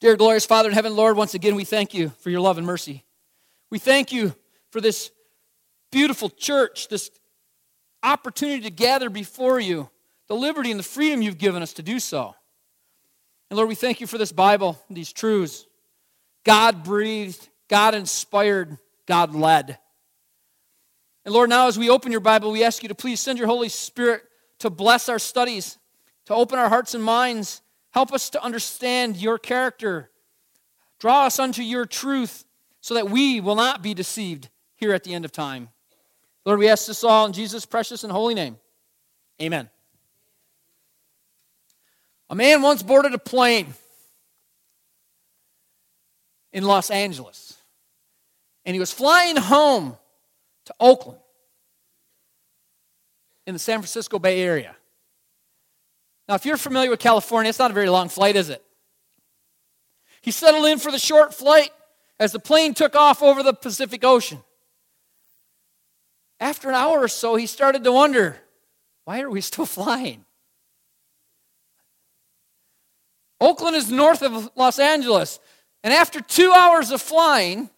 Dear glorious Father in heaven, Lord, once again we thank you for your love and mercy. We thank you for this beautiful church, this opportunity to gather before you, the liberty and the freedom you've given us to do so. And Lord, we thank you for this Bible, these truths. God breathed, God inspired, God led. And Lord, now as we open your Bible, we ask you to please send your Holy Spirit to bless our studies, to open our hearts and minds Help us to understand your character. Draw us unto your truth so that we will not be deceived here at the end of time. Lord, we ask this all in Jesus' precious and holy name. Amen. A man once boarded a plane in Los Angeles, and he was flying home to Oakland in the San Francisco Bay Area. Now, if you're familiar with California, it's not a very long flight, is it? He settled in for the short flight as the plane took off over the Pacific Ocean. After an hour or so, he started to wonder why are we still flying? Oakland is north of Los Angeles. And after two hours of flying,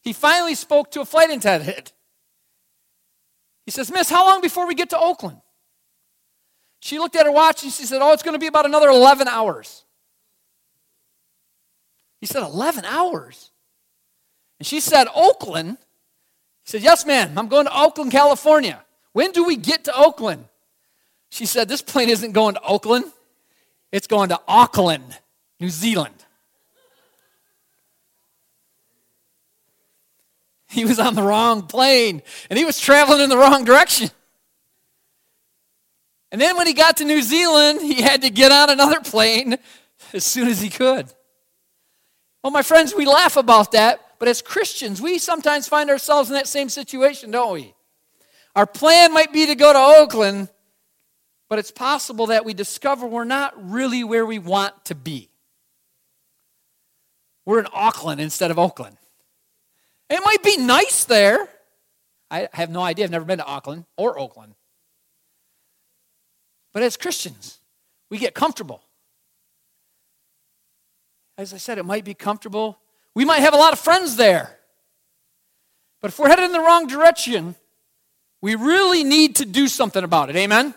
he finally spoke to a flight attendant. He says, Miss, how long before we get to Oakland? She looked at her watch and she said, Oh, it's going to be about another 11 hours. He said, 11 hours? And she said, Oakland? He said, Yes, ma'am. I'm going to Oakland, California. When do we get to Oakland? She said, This plane isn't going to Oakland, it's going to Auckland, New Zealand. He was on the wrong plane and he was traveling in the wrong direction. And then when he got to New Zealand, he had to get on another plane as soon as he could. Well, my friends, we laugh about that, but as Christians, we sometimes find ourselves in that same situation, don't we? Our plan might be to go to Oakland, but it's possible that we discover we're not really where we want to be. We're in Auckland instead of Oakland. It might be nice there. I have no idea. I've never been to Auckland or Oakland. But as Christians, we get comfortable. As I said, it might be comfortable. We might have a lot of friends there. But if we're headed in the wrong direction, we really need to do something about it. Amen?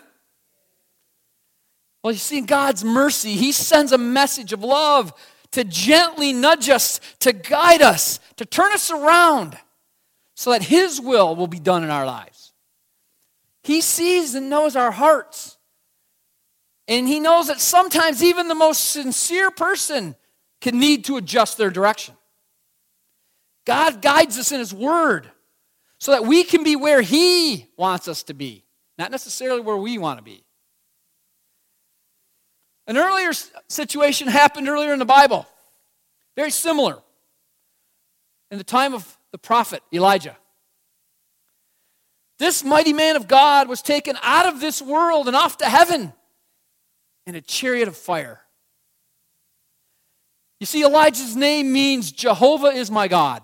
Well, you see, in God's mercy, He sends a message of love to gently nudge us, to guide us, to turn us around so that His will will be done in our lives. He sees and knows our hearts. And he knows that sometimes even the most sincere person can need to adjust their direction. God guides us in his word so that we can be where he wants us to be, not necessarily where we want to be. An earlier situation happened earlier in the Bible, very similar, in the time of the prophet Elijah. This mighty man of God was taken out of this world and off to heaven in a chariot of fire. You see, Elijah's name means Jehovah is my God.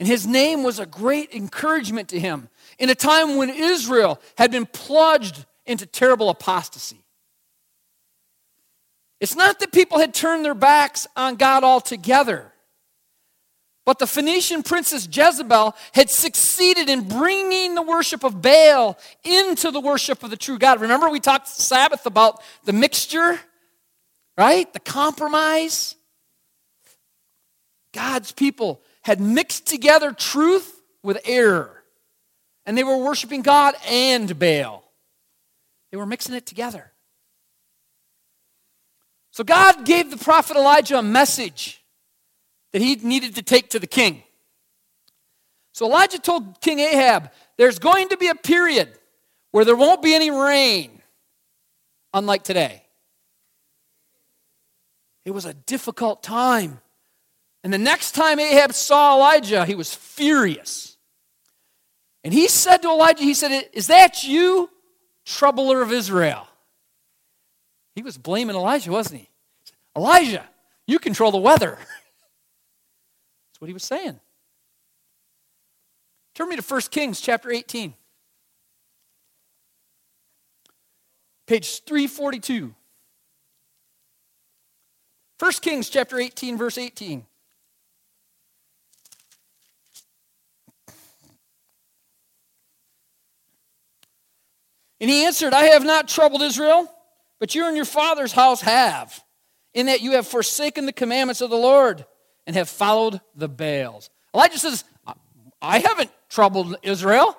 And his name was a great encouragement to him in a time when Israel had been plunged into terrible apostasy. It's not that people had turned their backs on God altogether. But the Phoenician princess Jezebel had succeeded in bringing the worship of Baal into the worship of the true God. Remember, we talked Sabbath about the mixture, right? The compromise. God's people had mixed together truth with error, and they were worshiping God and Baal. They were mixing it together. So God gave the prophet Elijah a message that he needed to take to the king. So Elijah told King Ahab, There's going to be a period where there won't be any rain, unlike today. It was a difficult time. And the next time Ahab saw Elijah, he was furious. And he said to Elijah, He said, Is that you, troubler of Israel? He was blaming Elijah, wasn't he? Elijah, you control the weather. That's what he was saying. Turn me to 1 Kings chapter 18. Page 342. 1 Kings chapter 18, verse 18. And he answered, I have not troubled Israel, but you and your father's house have, in that you have forsaken the commandments of the Lord and have followed the Baals. Elijah says, I haven't troubled Israel.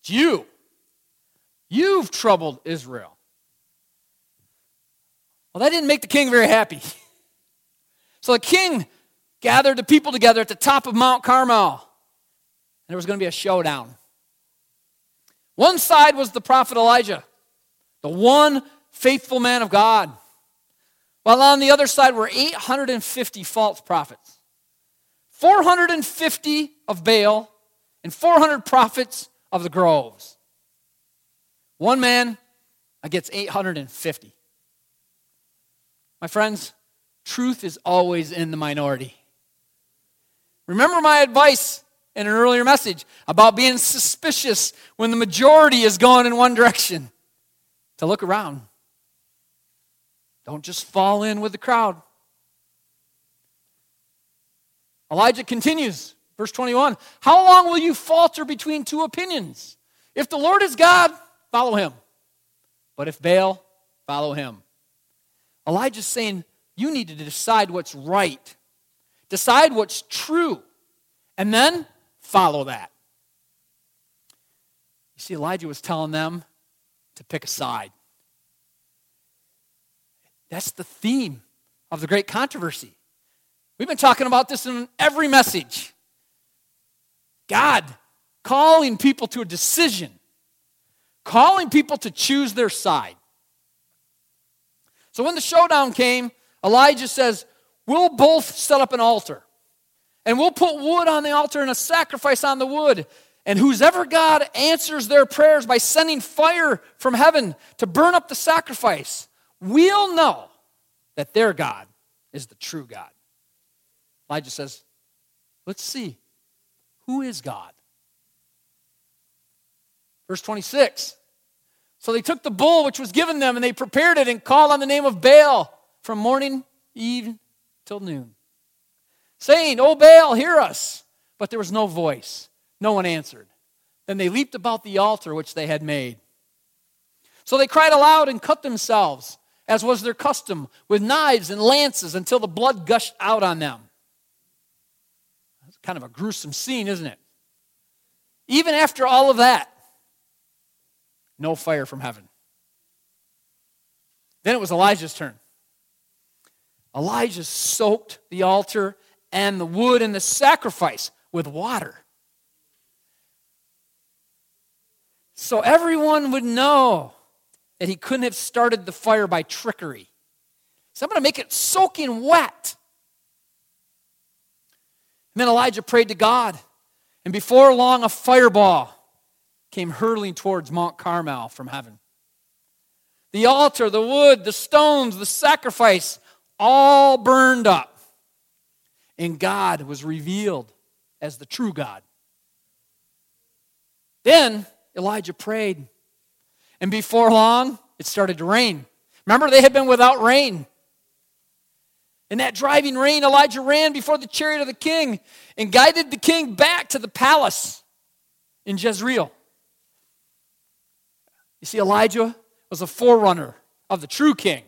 It's you. You've troubled Israel. Well, that didn't make the king very happy. So the king gathered the people together at the top of Mount Carmel. And there was going to be a showdown. One side was the prophet Elijah, the one faithful man of God, while on the other side were 850 false prophets 450 of Baal and 400 prophets of the groves. One man against 850. My friends, truth is always in the minority. Remember my advice in an earlier message about being suspicious when the majority is going in one direction. To look around. Don't just fall in with the crowd. Elijah continues, verse 21 How long will you falter between two opinions? If the Lord is God, follow him. But if Baal, follow him. Elijah's saying, You need to decide what's right, decide what's true, and then follow that. You see, Elijah was telling them to pick a side. That's the theme of the great controversy. We've been talking about this in every message. God calling people to a decision, calling people to choose their side. So when the showdown came, Elijah says, We'll both set up an altar. And we'll put wood on the altar and a sacrifice on the wood. And whosoever God answers their prayers by sending fire from heaven to burn up the sacrifice, we'll know that their God is the true God. Elijah says, Let's see. Who is God? Verse 26. So they took the bull which was given them and they prepared it and called on the name of Baal from morning, eve till noon saying, O Baal, hear us. But there was no voice. No one answered. Then they leaped about the altar which they had made. So they cried aloud and cut themselves, as was their custom, with knives and lances until the blood gushed out on them. That's kind of a gruesome scene, isn't it? Even after all of that, no fire from heaven. Then it was Elijah's turn. Elijah soaked the altar and the wood and the sacrifice with water. So everyone would know that he couldn't have started the fire by trickery. So I'm going to make it soaking wet. And then Elijah prayed to God, and before long, a fireball came hurtling towards Mount Carmel from heaven. The altar, the wood, the stones, the sacrifice, all burned up and God was revealed as the true God. Then Elijah prayed, and before long, it started to rain. Remember, they had been without rain. In that driving rain, Elijah ran before the chariot of the king and guided the king back to the palace in Jezreel. You see, Elijah was a forerunner of the true king.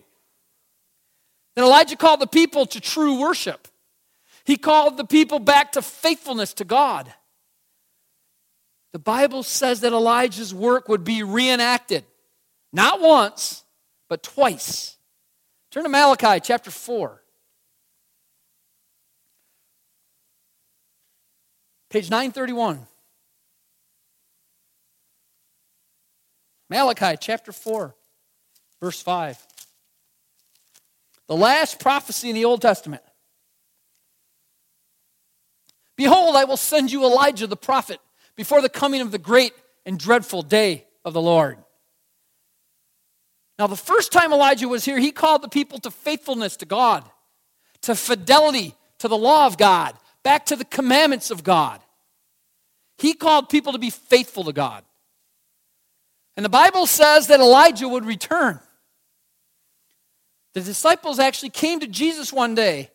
Then Elijah called the people to true worship. He called the people back to faithfulness to God. The Bible says that Elijah's work would be reenacted, not once, but twice. Turn to Malachi chapter 4. Page 931. Malachi chapter 4, verse 5. The last prophecy in the Old Testament. Behold, I will send you Elijah the prophet before the coming of the great and dreadful day of the Lord. Now, the first time Elijah was here, he called the people to faithfulness to God, to fidelity to the law of God, back to the commandments of God. He called people to be faithful to God. And the Bible says that Elijah would return. The disciples actually came to Jesus one day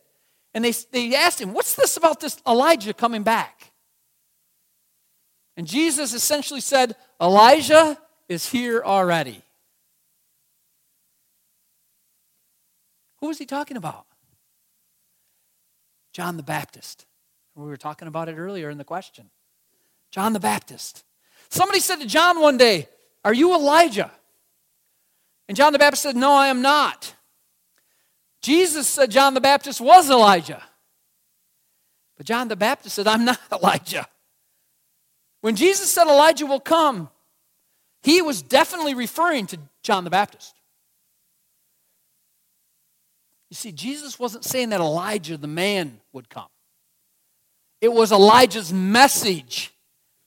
and they, they asked him, What's this about this Elijah coming back? And Jesus essentially said, Elijah is here already. Who was he talking about? John the Baptist. We were talking about it earlier in the question. John the Baptist. Somebody said to John one day, Are you Elijah? And John the Baptist said, No, I am not. Jesus said John the Baptist was Elijah. But John the Baptist said, I'm not Elijah. When Jesus said Elijah will come, he was definitely referring to John the Baptist. You see, Jesus wasn't saying that Elijah, the man, would come. It was Elijah's message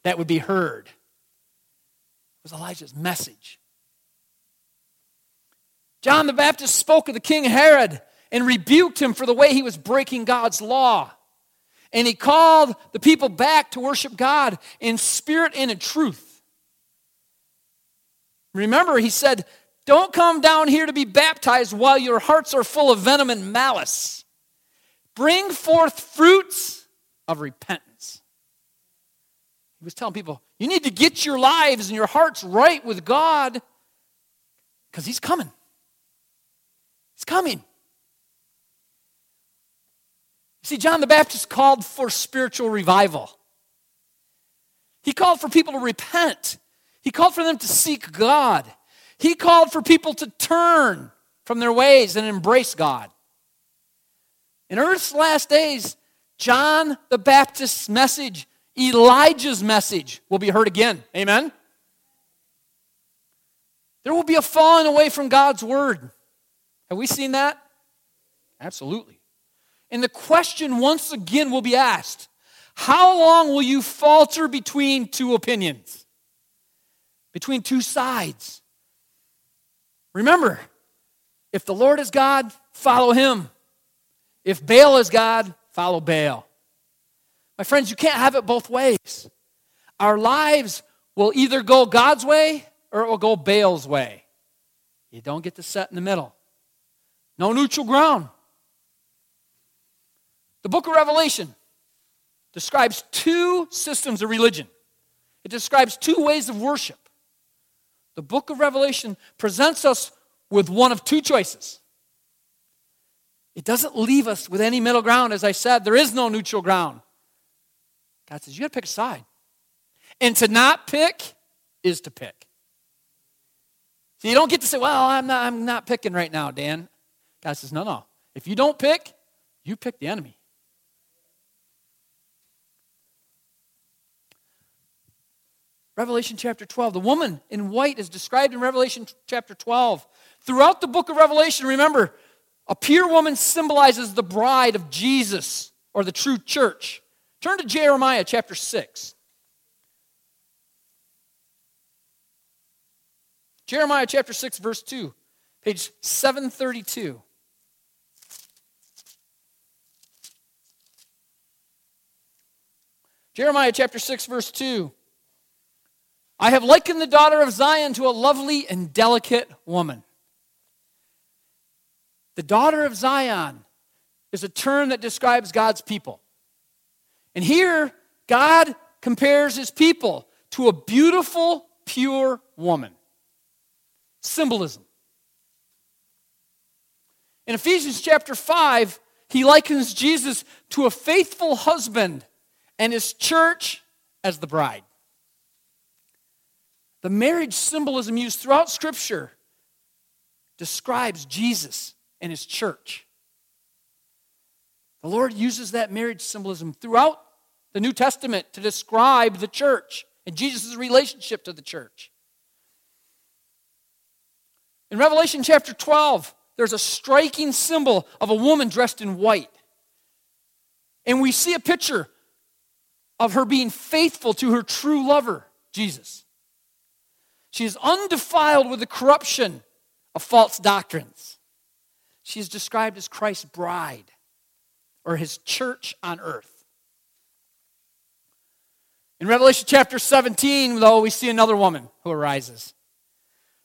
that would be heard. It was Elijah's message. John the Baptist spoke of the king Herod and rebuked him for the way he was breaking God's law. And he called the people back to worship God in spirit and in truth. Remember, he said, Don't come down here to be baptized while your hearts are full of venom and malice. Bring forth fruits of repentance. He was telling people, You need to get your lives and your hearts right with God because he's coming. He's coming. See, John the Baptist called for spiritual revival. He called for people to repent. He called for them to seek God. He called for people to turn from their ways and embrace God. In Earth's last days, John the Baptist's message, Elijah's message, will be heard again. Amen? There will be a falling away from God's word. Have we seen that? Absolutely. And the question once again will be asked How long will you falter between two opinions? Between two sides? Remember, if the Lord is God, follow him. If Baal is God, follow Baal. My friends, you can't have it both ways. Our lives will either go God's way or it will go Baal's way. You don't get to set in the middle. No neutral ground. The book of Revelation describes two systems of religion, it describes two ways of worship. The book of Revelation presents us with one of two choices. It doesn't leave us with any middle ground. As I said, there is no neutral ground. God says, you got to pick a side. And to not pick is to pick. So you don't get to say, well, I'm not, I'm not picking right now, Dan. God says, no, no. If you don't pick, you pick the enemy. Revelation chapter 12. The woman in white is described in Revelation chapter 12. Throughout the book of Revelation, remember, a pure woman symbolizes the bride of Jesus or the true church. Turn to Jeremiah chapter 6. Jeremiah chapter 6, verse 2, page 732. Jeremiah chapter 6, verse 2. I have likened the daughter of Zion to a lovely and delicate woman. The daughter of Zion is a term that describes God's people. And here, God compares his people to a beautiful, pure woman. Symbolism. In Ephesians chapter 5, he likens Jesus to a faithful husband and his church as the bride. The marriage symbolism used throughout Scripture describes Jesus and his church. The Lord uses that marriage symbolism throughout the New Testament to describe the church and Jesus' relationship to the church. In Revelation chapter 12, there's a striking symbol of a woman dressed in white. And we see a picture of her being faithful to her true lover, Jesus. She is undefiled with the corruption of false doctrines. She is described as Christ's bride or his church on earth. In Revelation chapter 17, though, we see another woman who arises.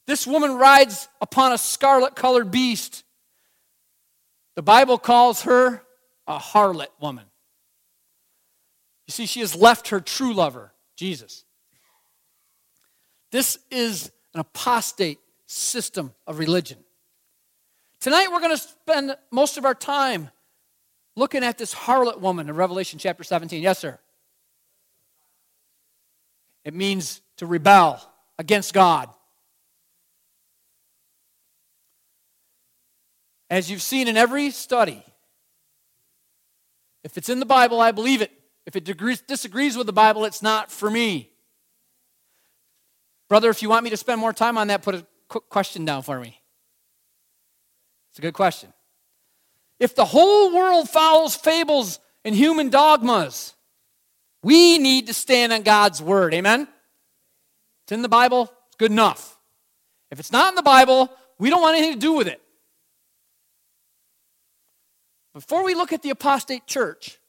This woman rides upon a scarlet colored beast. The Bible calls her a harlot woman. You see, she has left her true lover, Jesus. This is an apostate system of religion. Tonight, we're going to spend most of our time looking at this harlot woman in Revelation chapter 17. Yes, sir. It means to rebel against God. As you've seen in every study, if it's in the Bible, I believe it. If it disagrees with the Bible, it's not for me. Brother, if you want me to spend more time on that, put a quick question down for me. It's a good question. If the whole world follows fables and human dogmas, we need to stand on God's word. Amen? It's in the Bible, it's good enough. If it's not in the Bible, we don't want anything to do with it. Before we look at the apostate church,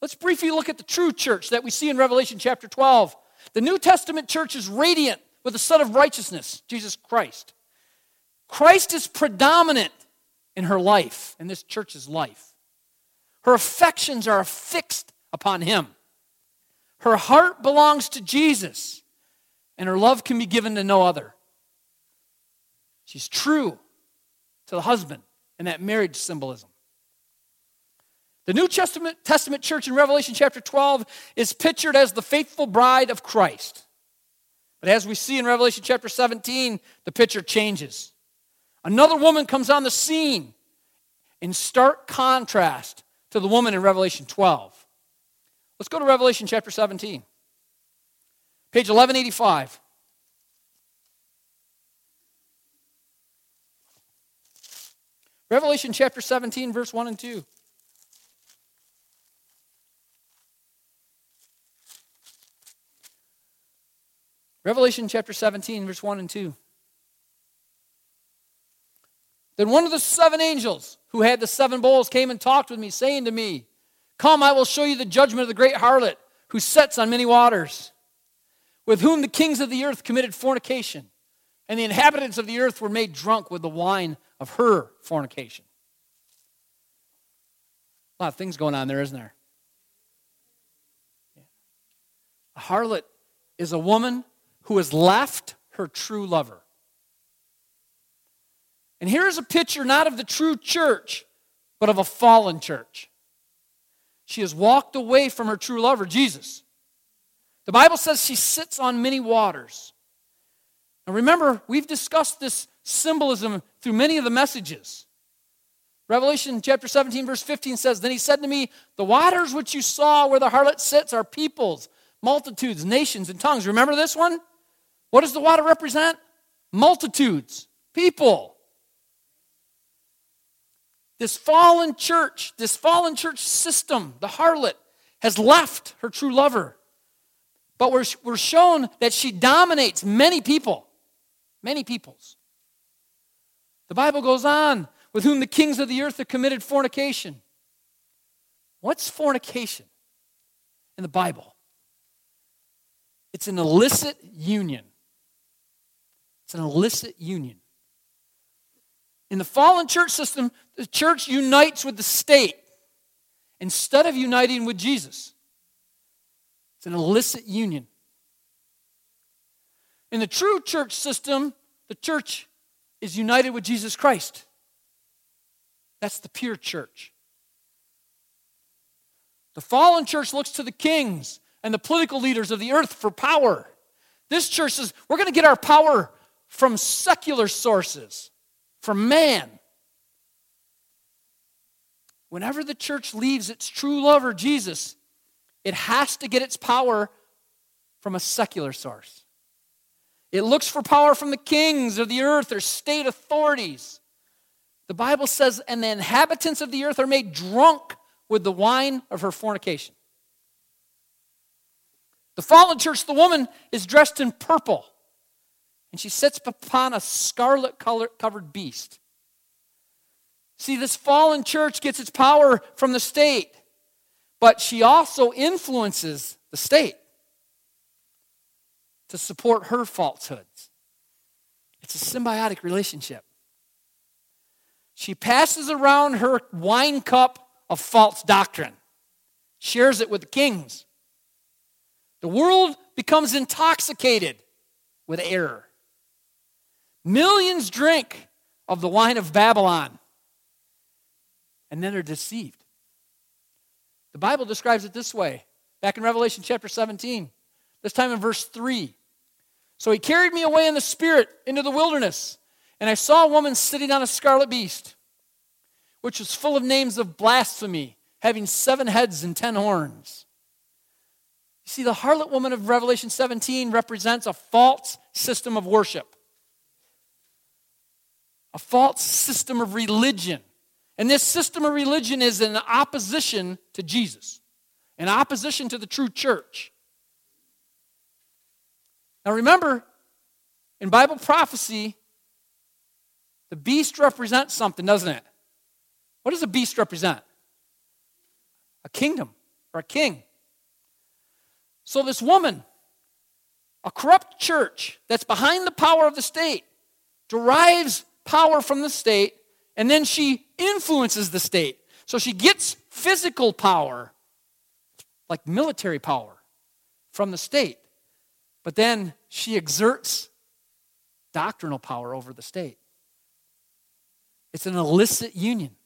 let's briefly look at the true church that we see in Revelation chapter 12. The New Testament church is radiant with the Son of Righteousness, Jesus Christ. Christ is predominant in her life, in this church's life. Her affections are fixed upon Him. Her heart belongs to Jesus, and her love can be given to no other. She's true to the husband in that marriage symbolism. The New Testament, Testament church in Revelation chapter 12 is pictured as the faithful bride of Christ. But as we see in Revelation chapter 17, the picture changes. Another woman comes on the scene in stark contrast to the woman in Revelation 12. Let's go to Revelation chapter 17, page 1185. Revelation chapter 17, verse 1 and 2. Revelation chapter 17, verse 1 and 2. Then one of the seven angels who had the seven bowls came and talked with me, saying to me, Come, I will show you the judgment of the great harlot who sits on many waters, with whom the kings of the earth committed fornication, and the inhabitants of the earth were made drunk with the wine of her fornication. A lot of things going on there, isn't there? A harlot is a woman who has left her true lover. And here's a picture not of the true church, but of a fallen church. She has walked away from her true lover, Jesus. The Bible says she sits on many waters. Now remember, we've discussed this symbolism through many of the messages. Revelation chapter 17, verse 15 says, Then he said to me, The waters which you saw where the harlot sits are peoples, multitudes, nations, and tongues. Remember this one? What does the water represent? Multitudes, people. This fallen church, this fallen church system, the harlot, has left her true lover. But we're, we're shown that she dominates many people, many peoples. The Bible goes on, with whom the kings of the earth have committed fornication. What's fornication in the Bible? It's an illicit union. It's an illicit union. In the fallen church system, the church unites with the state instead of uniting with Jesus. It's an illicit union. In the true church system, the church is united with Jesus Christ. That's the pure church. The fallen church looks to the kings and the political leaders of the earth for power. This church says we're going to get our power from secular sources, from man. Whenever the church leaves its true lover, Jesus, it has to get its power from a secular source. It looks for power from the kings of the earth or state authorities. The Bible says, and the inhabitants of the earth are made drunk with the wine of her fornication. The fallen church, the woman, is dressed in purple and she sits upon a scarlet covered beast. See, this fallen church gets its power from the state, but she also influences the state to support her falsehoods. It's a symbiotic relationship. she passes around her wine cup of false doctrine, shares it with the kings. The world becomes intoxicated with error. Millions drink of the wine of Babylon, and then are deceived. The Bible describes it this way back in Revelation chapter 17, this time in verse 3. So he carried me away in the Spirit into the wilderness, and I saw a woman sitting on a scarlet beast, which was full of names of blasphemy, having seven heads and ten horns. You see, the harlot woman of Revelation 17 represents a false system of worship, a false system of religion. And this system of religion is in opposition to Jesus, in opposition to the true church. Now remember, in Bible prophecy, the beast represents something, doesn't it? What does a beast represent? A kingdom or a king. So, this woman, a corrupt church that's behind the power of the state, derives power from the state, and then she influences the state. So, she gets physical power, like military power, from the state. But then she exerts doctrinal power over the state. It's an illicit union.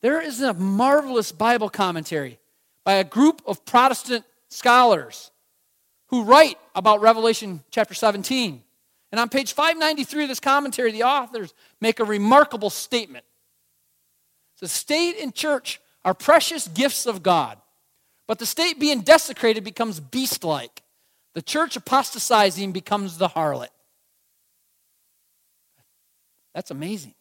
There is a marvelous Bible commentary by a group of Protestant scholars who write about Revelation chapter 17. And on page 593 of this commentary, the authors make a remarkable statement. The state and church are precious gifts of God, but the state being desecrated becomes beast like. The church apostatizing becomes the harlot. That's amazing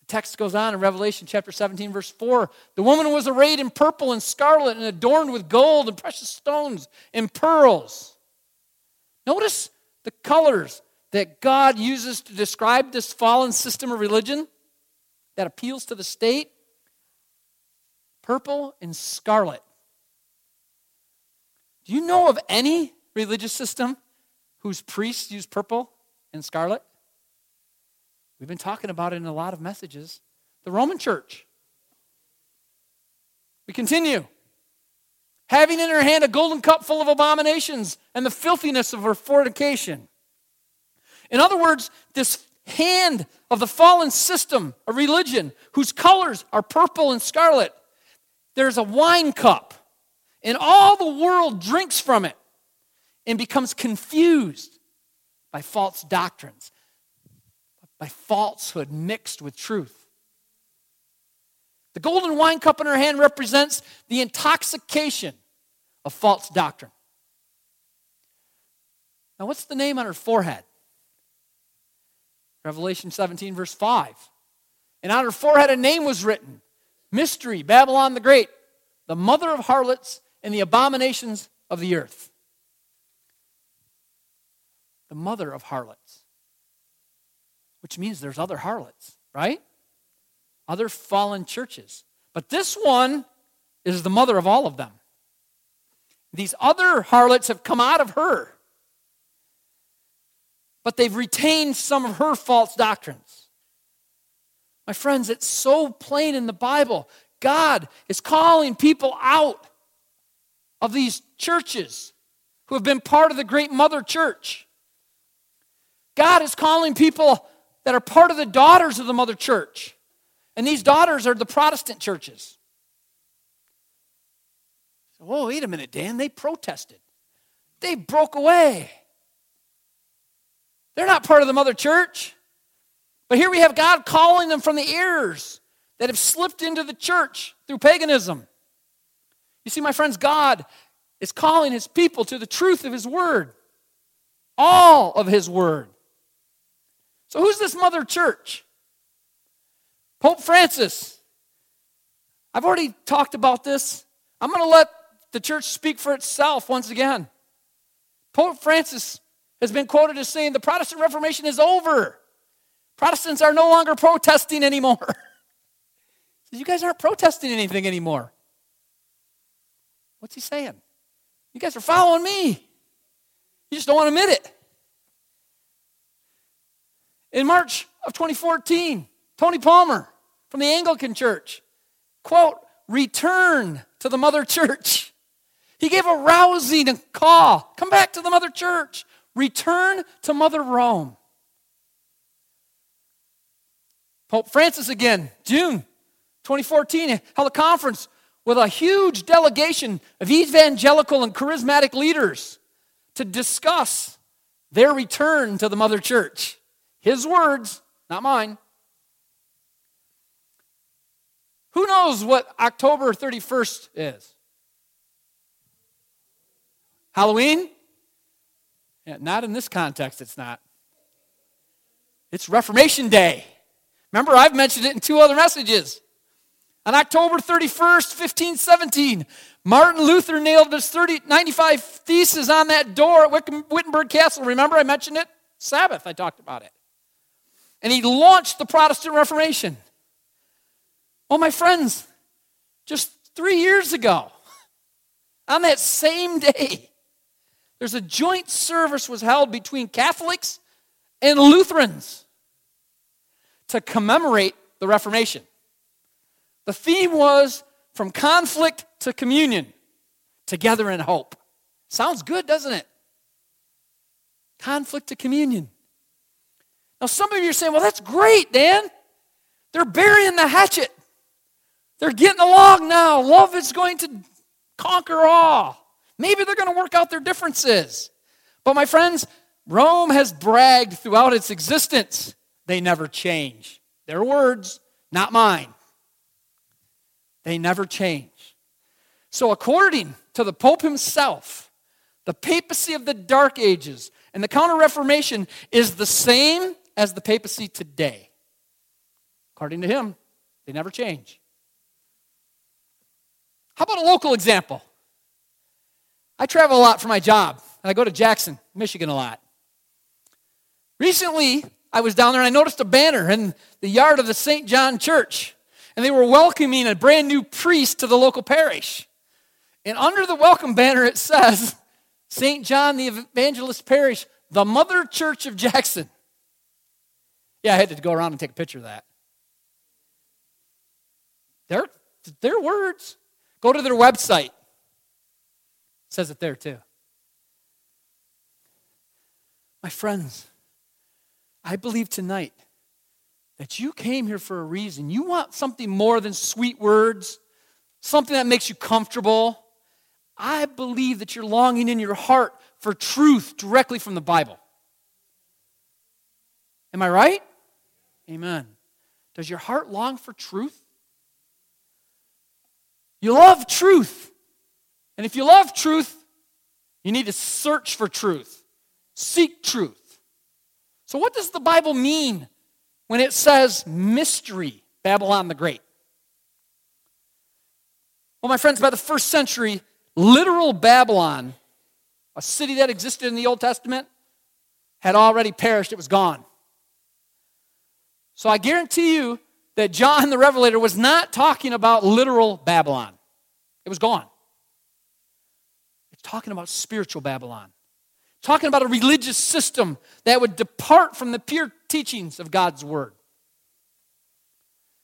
The text goes on in Revelation chapter 17, verse 4. The woman was arrayed in purple and scarlet and adorned with gold and precious stones and pearls. Notice the colors that God uses to describe this fallen system of religion that appeals to the state purple and scarlet. Do you know of any religious system whose priests use purple and scarlet? We've been talking about it in a lot of messages. The Roman church. We continue. Having in her hand a golden cup full of abominations and the filthiness of her fornication. In other words, this hand of the fallen system a religion, whose colors are purple and scarlet, there's a wine cup, and all the world drinks from it and becomes confused by false doctrines by falsehood mixed with truth. The golden wine cup in her hand represents the intoxication of false doctrine. Now, what's the name on her forehead? Revelation 17, verse 5. And on her forehead a name was written Mystery, Babylon the Great, the mother of harlots and the abominations of the earth. The mother of harlots which means there's other harlots, right? Other fallen churches. But this one is the mother of all of them. These other harlots have come out of her, but they've retained some of her false doctrines. My friends, it's so plain in the Bible. God is calling people out of these churches who have been part of the great mother church. God is calling people that are part of the daughters of the mother church. And these daughters are the Protestant churches. Oh, wait a minute, Dan. They protested. They broke away. They're not part of the mother church. But here we have God calling them from the errors that have slipped into the church through paganism. You see, my friends, God is calling his people to the truth of his word, all of his word. So, who's this mother church? Pope Francis. I've already talked about this. I'm going to let the church speak for itself once again. Pope Francis has been quoted as saying the Protestant Reformation is over. Protestants are no longer protesting anymore. you guys aren't protesting anything anymore. What's he saying? You guys are following me. You just don't want to admit it. In March of 2014, Tony Palmer from the Anglican Church, quote, return to the mother church. He gave a rousing call. Come back to the mother church. Return to Mother Rome. Pope Francis again, June 2014, held a conference with a huge delegation of evangelical and charismatic leaders to discuss their return to the mother church. His words, not mine. Who knows what October 31st is? Halloween? Yeah, not in this context, it's not. It's Reformation Day. Remember, I've mentioned it in two other messages. On October 31st, 1517, Martin Luther nailed his 30, 95 theses on that door at Wittenberg Castle. Remember, I mentioned it? Sabbath, I talked about it. And he launched the Protestant Reformation. Oh, my friends, just three years ago, on that same day, there's a joint service was held between Catholics and Lutherans to commemorate the Reformation. The theme was from conflict to communion, together in hope. Sounds good, doesn't it? Conflict to communion. Now, some of you are saying, well, that's great, Dan. They're burying the hatchet. They're getting along now. Love is going to conquer all. Maybe they're going to work out their differences. But my friends, Rome has bragged throughout its existence. They never change. Their words, not mine. They never change. So, according to the Pope himself, the papacy of the Dark Ages and the Counter Reformation is the same as the papacy today. According to him, they never change. How about a local example? I travel a lot for my job, and I go to Jackson, Michigan a lot. Recently, I was down there and I noticed a banner in the yard of the St. John Church, and they were welcoming a brand new priest to the local parish. And under the welcome banner, it says, St. John the Evangelist Parish, the Mother Church of Jackson. Yeah, I had to go around and take a picture of that. Their, their words. Go to their website says it there too. My friends, I believe tonight that you came here for a reason. You want something more than sweet words, something that makes you comfortable. I believe that you're longing in your heart for truth directly from the Bible. Am I right? Amen. Does your heart long for truth? You love truth. And if you love truth, you need to search for truth, seek truth. So, what does the Bible mean when it says mystery, Babylon the Great? Well, my friends, by the first century, literal Babylon, a city that existed in the Old Testament, had already perished. It was gone. So I guarantee you that John the Revelator was not talking about literal Babylon, it was gone It's talking about spiritual Babylon, talking about a religious system that would depart from the pure teachings of God's Word.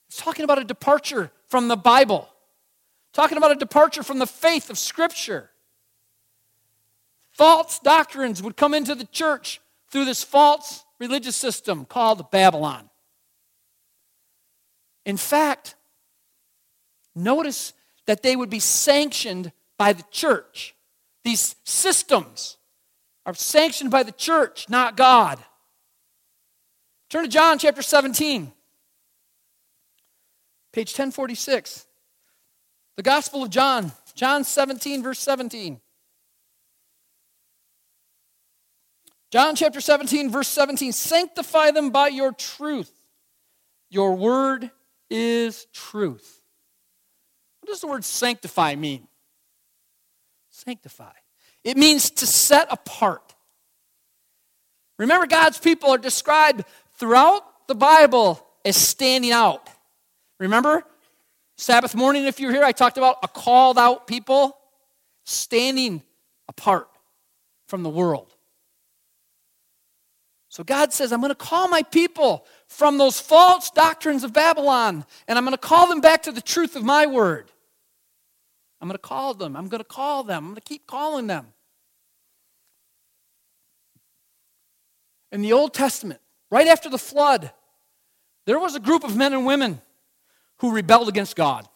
It's talking about a departure from the Bible, talking about a departure from the faith of Scripture. False doctrines would come into the church through this false religious system called Babylon. In fact, notice that they would be sanctioned by the church. These systems are sanctioned by the church, not God. Turn to John chapter 17, page 1046. The Gospel of John, John 17, verse 17. John chapter 17, verse 17 Sanctify them by your truth. Your word is truth. What does the word sanctify mean? Sanctify. It means to set apart. Remember, God's people are described throughout the Bible as standing out. Remember? Sabbath morning, if you're here, I talked about a called out people standing apart from the world. So God says, I'm going to call my people from those false doctrines of Babylon, and I'm going to call them back to the truth of my word. I'm going to call them. I'm going to call them. I'm going to keep calling them. In the Old Testament, right after the flood, there was a group of men and women who rebelled against God.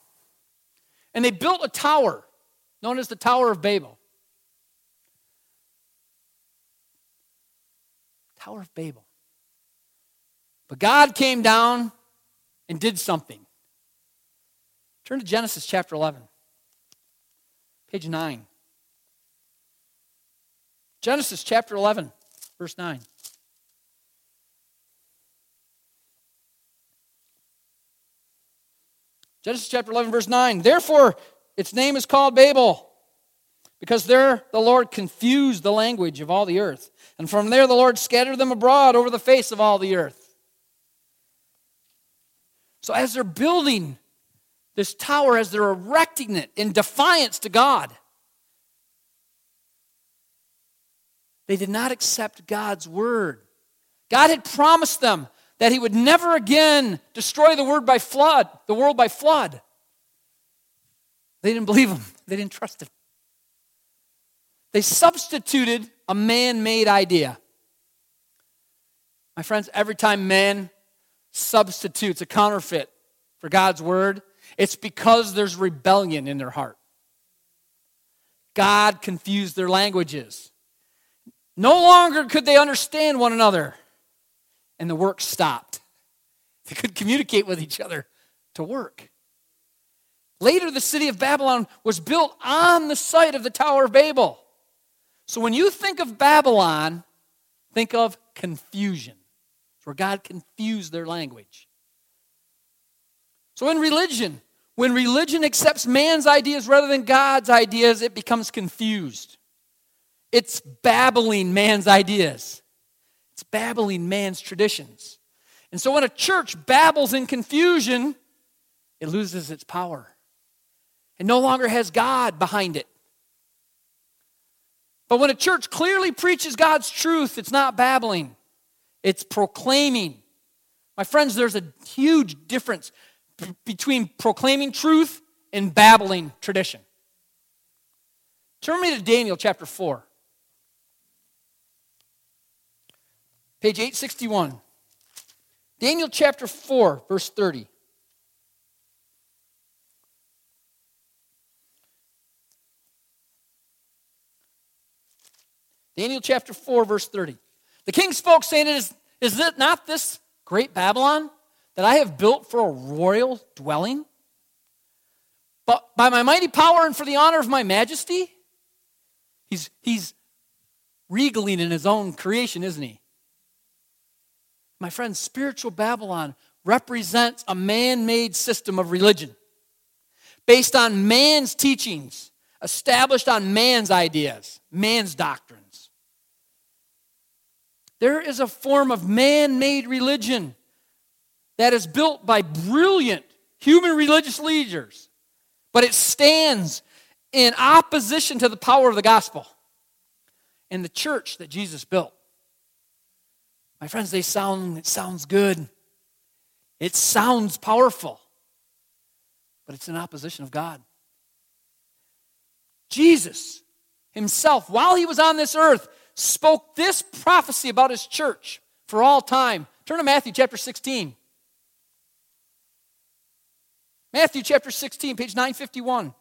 And they built a tower known as the Tower of Babel. Tower of Babel. But God came down and did something. Turn to Genesis chapter 11, page 9. Genesis chapter 11, verse 9. Genesis chapter 11, verse 9. Therefore, its name is called Babel, because there the Lord confused the language of all the earth. And from there the Lord scattered them abroad over the face of all the earth. So, as they're building this tower, as they're erecting it in defiance to God, they did not accept God's word. God had promised them that he would never again destroy the word by flood, the world by flood. They didn't believe him. They didn't trust him. They substituted a man made idea. My friends, every time man substitutes a counterfeit for God's word, it's because there's rebellion in their heart. God confused their languages. No longer could they understand one another, and the work stopped. They could communicate with each other to work. Later, the city of Babylon was built on the site of the Tower of Babel. So when you think of Babylon, think of confusion. It's where God confused their language. So in religion, when religion accepts man's ideas rather than God's ideas, it becomes confused. It's babbling man's ideas, it's babbling man's traditions. And so when a church babbles in confusion, it loses its power and no longer has God behind it. But when a church clearly preaches God's truth, it's not babbling, it's proclaiming. My friends, there's a huge difference between proclaiming truth and babbling tradition. Turn me to Daniel chapter 4. Page 861. Daniel chapter 4, verse 30. Daniel chapter 4, verse 30. The king spoke, saying, Is, is it not this great Babylon that I have built for a royal dwelling? But by my mighty power and for the honor of my majesty? He's, he's regaling in his own creation, isn't he? My friend, spiritual Babylon represents a man made system of religion based on man's teachings, established on man's ideas, man's doctrine. There is a form of man made religion that is built by brilliant human religious leaders, but it stands in opposition to the power of the gospel and the church that Jesus built. My friends, they sound, it sounds good. It sounds powerful, but it's in opposition of God. Jesus himself, while he was on this earth, spoke this prophecy about his church for all time. Turn to Matthew chapter 16. Matthew chapter 16, page 951.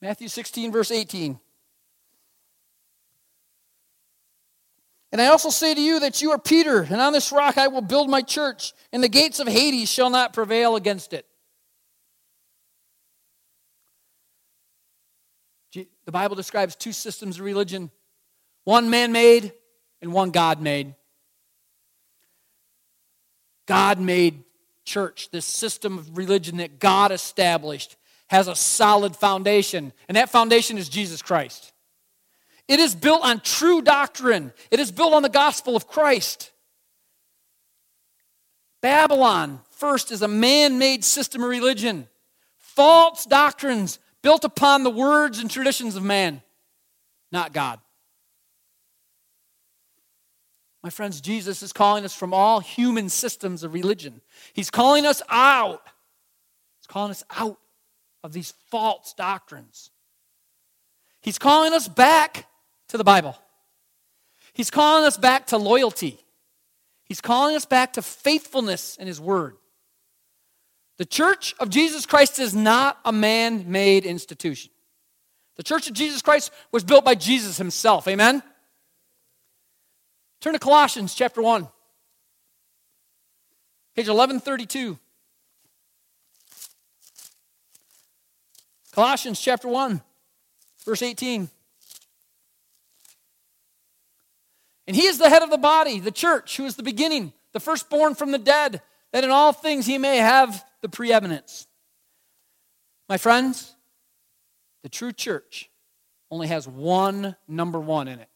Matthew 16, verse 18. And I also say to you that you are Peter, and on this rock I will build my church, and the gates of Hades shall not prevail against it. The Bible describes two systems of religion one man made and one God made. God made church, this system of religion that God established, has a solid foundation, and that foundation is Jesus Christ. It is built on true doctrine, it is built on the gospel of Christ. Babylon, first, is a man made system of religion, false doctrines built upon the words and traditions of man, not God. My friends, Jesus is calling us from all human systems of religion. He's calling us out. He's calling us out of these false doctrines. He's calling us back to the Bible. He's calling us back to loyalty. He's calling us back to faithfulness in His Word. The church of Jesus Christ is not a man made institution. The church of Jesus Christ was built by Jesus Himself. Amen? Turn to Colossians chapter 1, page 1132. Colossians chapter 1, verse 18. And he is the head of the body, the church, who is the beginning, the firstborn from the dead, that in all things he may have the preeminence. My friends, the true church only has one number one in it.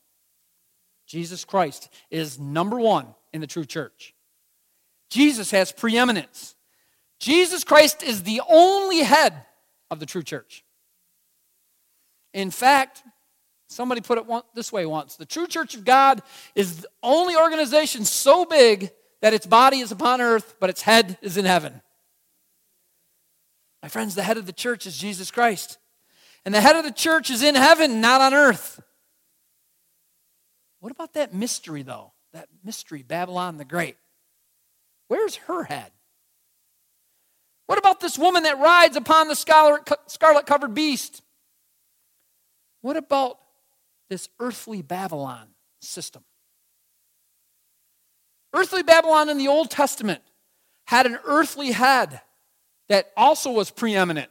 Jesus Christ is number one in the true church. Jesus has preeminence. Jesus Christ is the only head of the true church. In fact, somebody put it this way once the true church of God is the only organization so big that its body is upon earth, but its head is in heaven. My friends, the head of the church is Jesus Christ. And the head of the church is in heaven, not on earth. What about that mystery, though? That mystery, Babylon the Great. Where's her head? What about this woman that rides upon the scarlet covered beast? What about this earthly Babylon system? Earthly Babylon in the Old Testament had an earthly head that also was preeminent.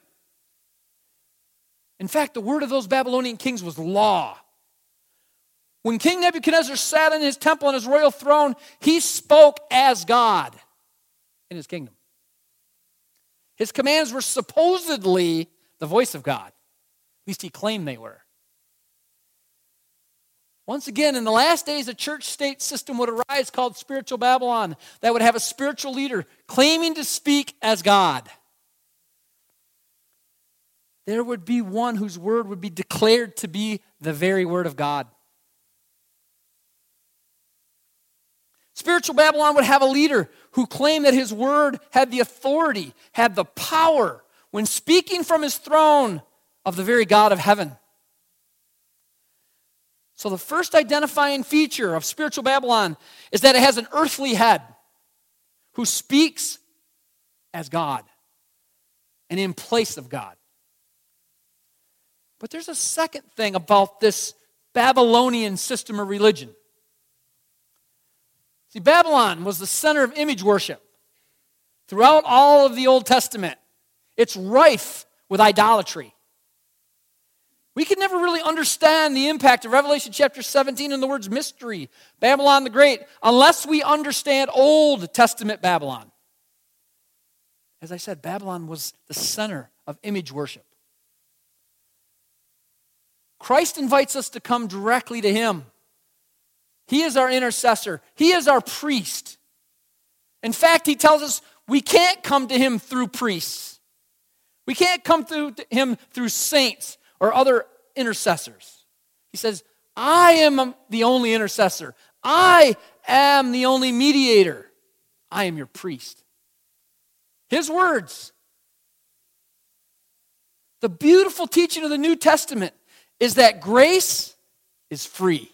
In fact, the word of those Babylonian kings was law. When King Nebuchadnezzar sat in his temple on his royal throne, he spoke as God in his kingdom. His commands were supposedly the voice of God. At least he claimed they were. Once again, in the last days, a church state system would arise called spiritual Babylon that would have a spiritual leader claiming to speak as God. There would be one whose word would be declared to be the very word of God. Spiritual Babylon would have a leader who claimed that his word had the authority, had the power when speaking from his throne of the very God of heaven. So, the first identifying feature of spiritual Babylon is that it has an earthly head who speaks as God and in place of God. But there's a second thing about this Babylonian system of religion. See, Babylon was the center of image worship throughout all of the Old Testament. It's rife with idolatry. We can never really understand the impact of Revelation chapter 17 and the words mystery, Babylon the Great, unless we understand Old Testament Babylon. As I said, Babylon was the center of image worship. Christ invites us to come directly to Him. He is our intercessor, He is our priest. In fact, He tells us we can't come to Him through priests, we can't come to Him through saints or other intercessors. He says, I am the only intercessor, I am the only mediator, I am your priest. His words. The beautiful teaching of the New Testament is that grace is free.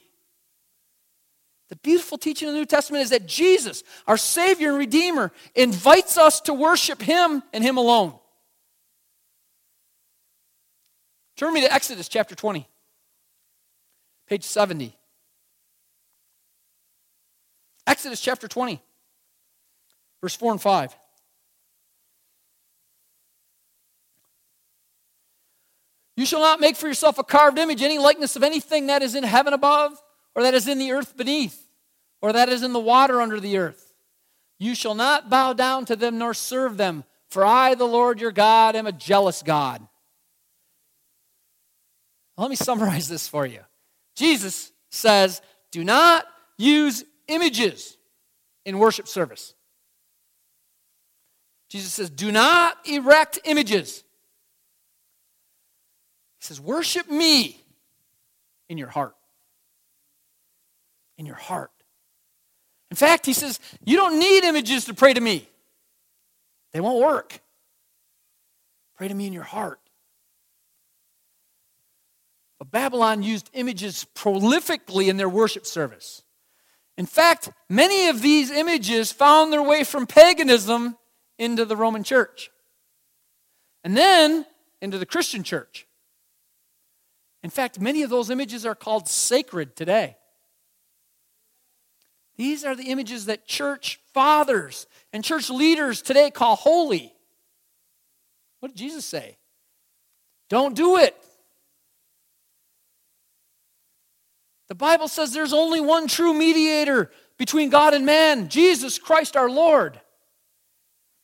The beautiful teaching of the New Testament is that Jesus, our Savior and Redeemer, invites us to worship Him and Him alone. Turn me to Exodus chapter 20, page 70. Exodus chapter 20, verse 4 and 5. You shall not make for yourself a carved image, any likeness of anything that is in heaven above or that is in the earth beneath, or that is in the water under the earth. You shall not bow down to them nor serve them, for I, the Lord your God, am a jealous God. Let me summarize this for you. Jesus says, Do not use images in worship service. Jesus says, Do not erect images. He says, Worship me in your heart. In your heart. In fact, he says, You don't need images to pray to me, they won't work. Pray to me in your heart. But Babylon used images prolifically in their worship service. In fact, many of these images found their way from paganism into the Roman church and then into the Christian church. In fact, many of those images are called sacred today. These are the images that church fathers and church leaders today call holy. What did Jesus say? Don't do it. The Bible says there's only one true mediator between God and man, Jesus Christ our Lord.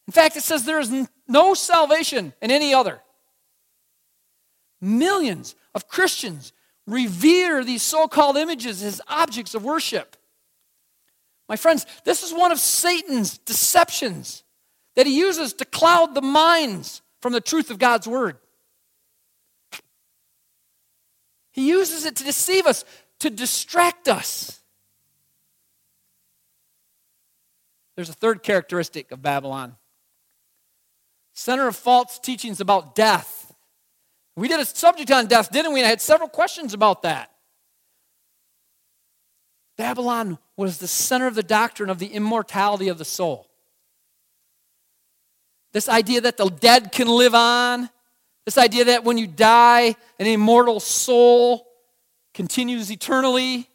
In fact, it says there is no salvation in any other. Millions of Christians revere these so called images as objects of worship. My friends, this is one of Satan's deceptions that he uses to cloud the minds from the truth of God's word. He uses it to deceive us, to distract us. There's a third characteristic of Babylon center of false teachings about death. We did a subject on death, didn't we? And I had several questions about that. Babylon was the center of the doctrine of the immortality of the soul. This idea that the dead can live on, this idea that when you die, an immortal soul continues eternally.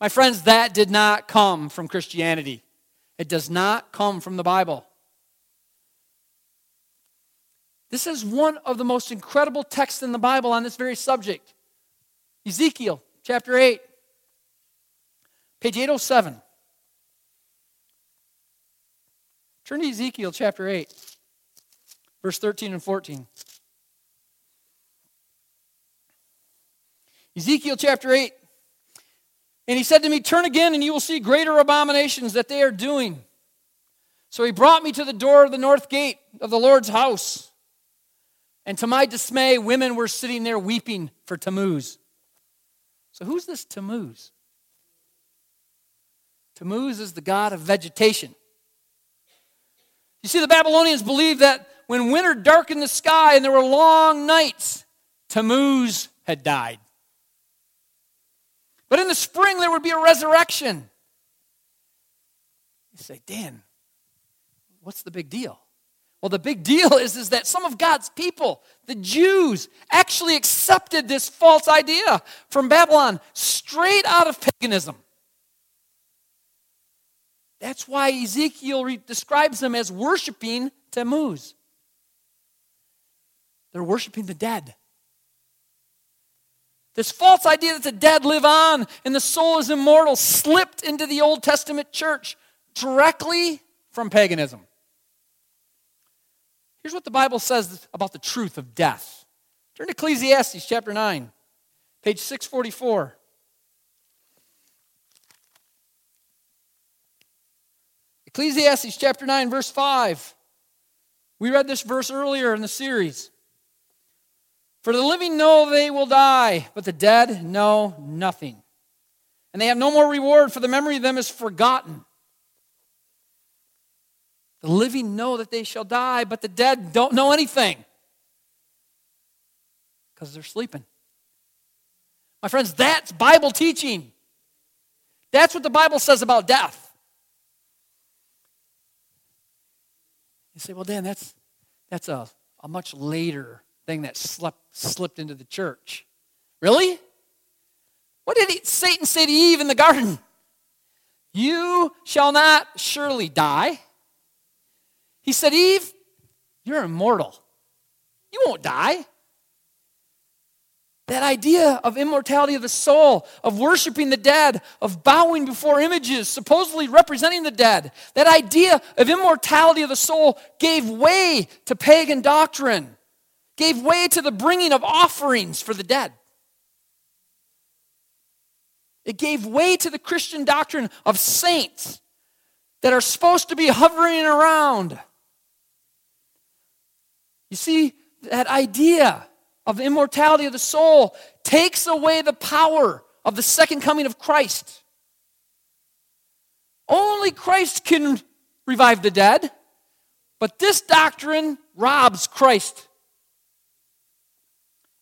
My friends, that did not come from Christianity. It does not come from the Bible. This is one of the most incredible texts in the Bible on this very subject. Ezekiel chapter 8, page 807. Turn to Ezekiel chapter 8, verse 13 and 14. Ezekiel chapter 8. And he said to me, Turn again, and you will see greater abominations that they are doing. So he brought me to the door of the north gate of the Lord's house. And to my dismay, women were sitting there weeping for Tammuz. So, who's this Tammuz? Tammuz is the god of vegetation. You see, the Babylonians believed that when winter darkened the sky and there were long nights, Tammuz had died. But in the spring, there would be a resurrection. You say, Dan, what's the big deal? Well, the big deal is, is that some of God's people, the Jews, actually accepted this false idea from Babylon straight out of paganism. That's why Ezekiel re- describes them as worshiping Tammuz. They're worshiping the dead. This false idea that the dead live on and the soul is immortal slipped into the Old Testament church directly from paganism. Here's what the Bible says about the truth of death. Turn to Ecclesiastes chapter 9, page 644. Ecclesiastes chapter 9, verse 5. We read this verse earlier in the series. For the living know they will die, but the dead know nothing. And they have no more reward, for the memory of them is forgotten. The living know that they shall die, but the dead don't know anything because they're sleeping. My friends, that's Bible teaching. That's what the Bible says about death. You say, well, Dan, that's, that's a, a much later thing that slept, slipped into the church. Really? What did he, Satan say to Eve in the garden? You shall not surely die. He said, Eve, you're immortal. You won't die. That idea of immortality of the soul, of worshiping the dead, of bowing before images supposedly representing the dead, that idea of immortality of the soul gave way to pagan doctrine, gave way to the bringing of offerings for the dead. It gave way to the Christian doctrine of saints that are supposed to be hovering around you see, that idea of immortality of the soul takes away the power of the second coming of Christ. Only Christ can revive the dead, but this doctrine robs Christ.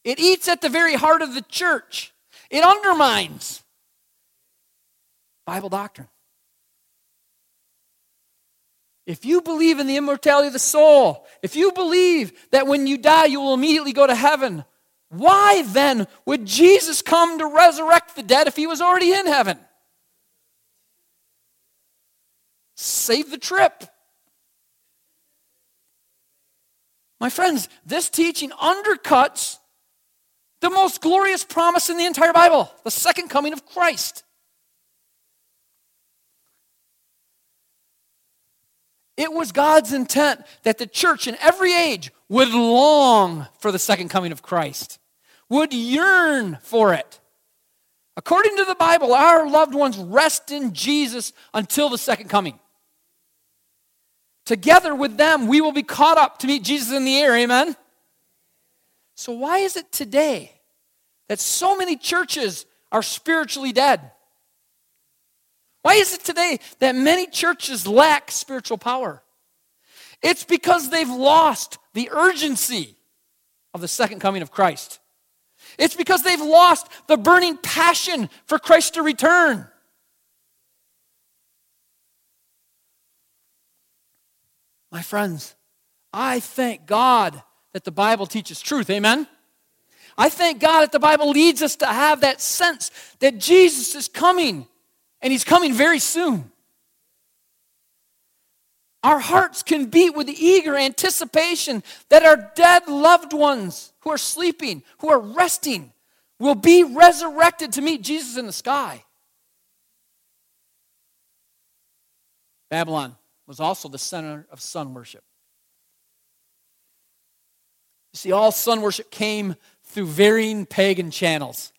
It eats at the very heart of the church. It undermines Bible doctrine. If you believe in the immortality of the soul, if you believe that when you die you will immediately go to heaven, why then would Jesus come to resurrect the dead if he was already in heaven? Save the trip. My friends, this teaching undercuts the most glorious promise in the entire Bible the second coming of Christ. It was God's intent that the church in every age would long for the second coming of Christ, would yearn for it. According to the Bible, our loved ones rest in Jesus until the second coming. Together with them, we will be caught up to meet Jesus in the air. Amen? So, why is it today that so many churches are spiritually dead? Why is it today that many churches lack spiritual power? It's because they've lost the urgency of the second coming of Christ. It's because they've lost the burning passion for Christ to return. My friends, I thank God that the Bible teaches truth. Amen? I thank God that the Bible leads us to have that sense that Jesus is coming and he's coming very soon. Our hearts can beat with eager anticipation that our dead loved ones who are sleeping, who are resting, will be resurrected to meet Jesus in the sky. Babylon was also the center of sun worship. You see, all sun worship came through varying pagan channels.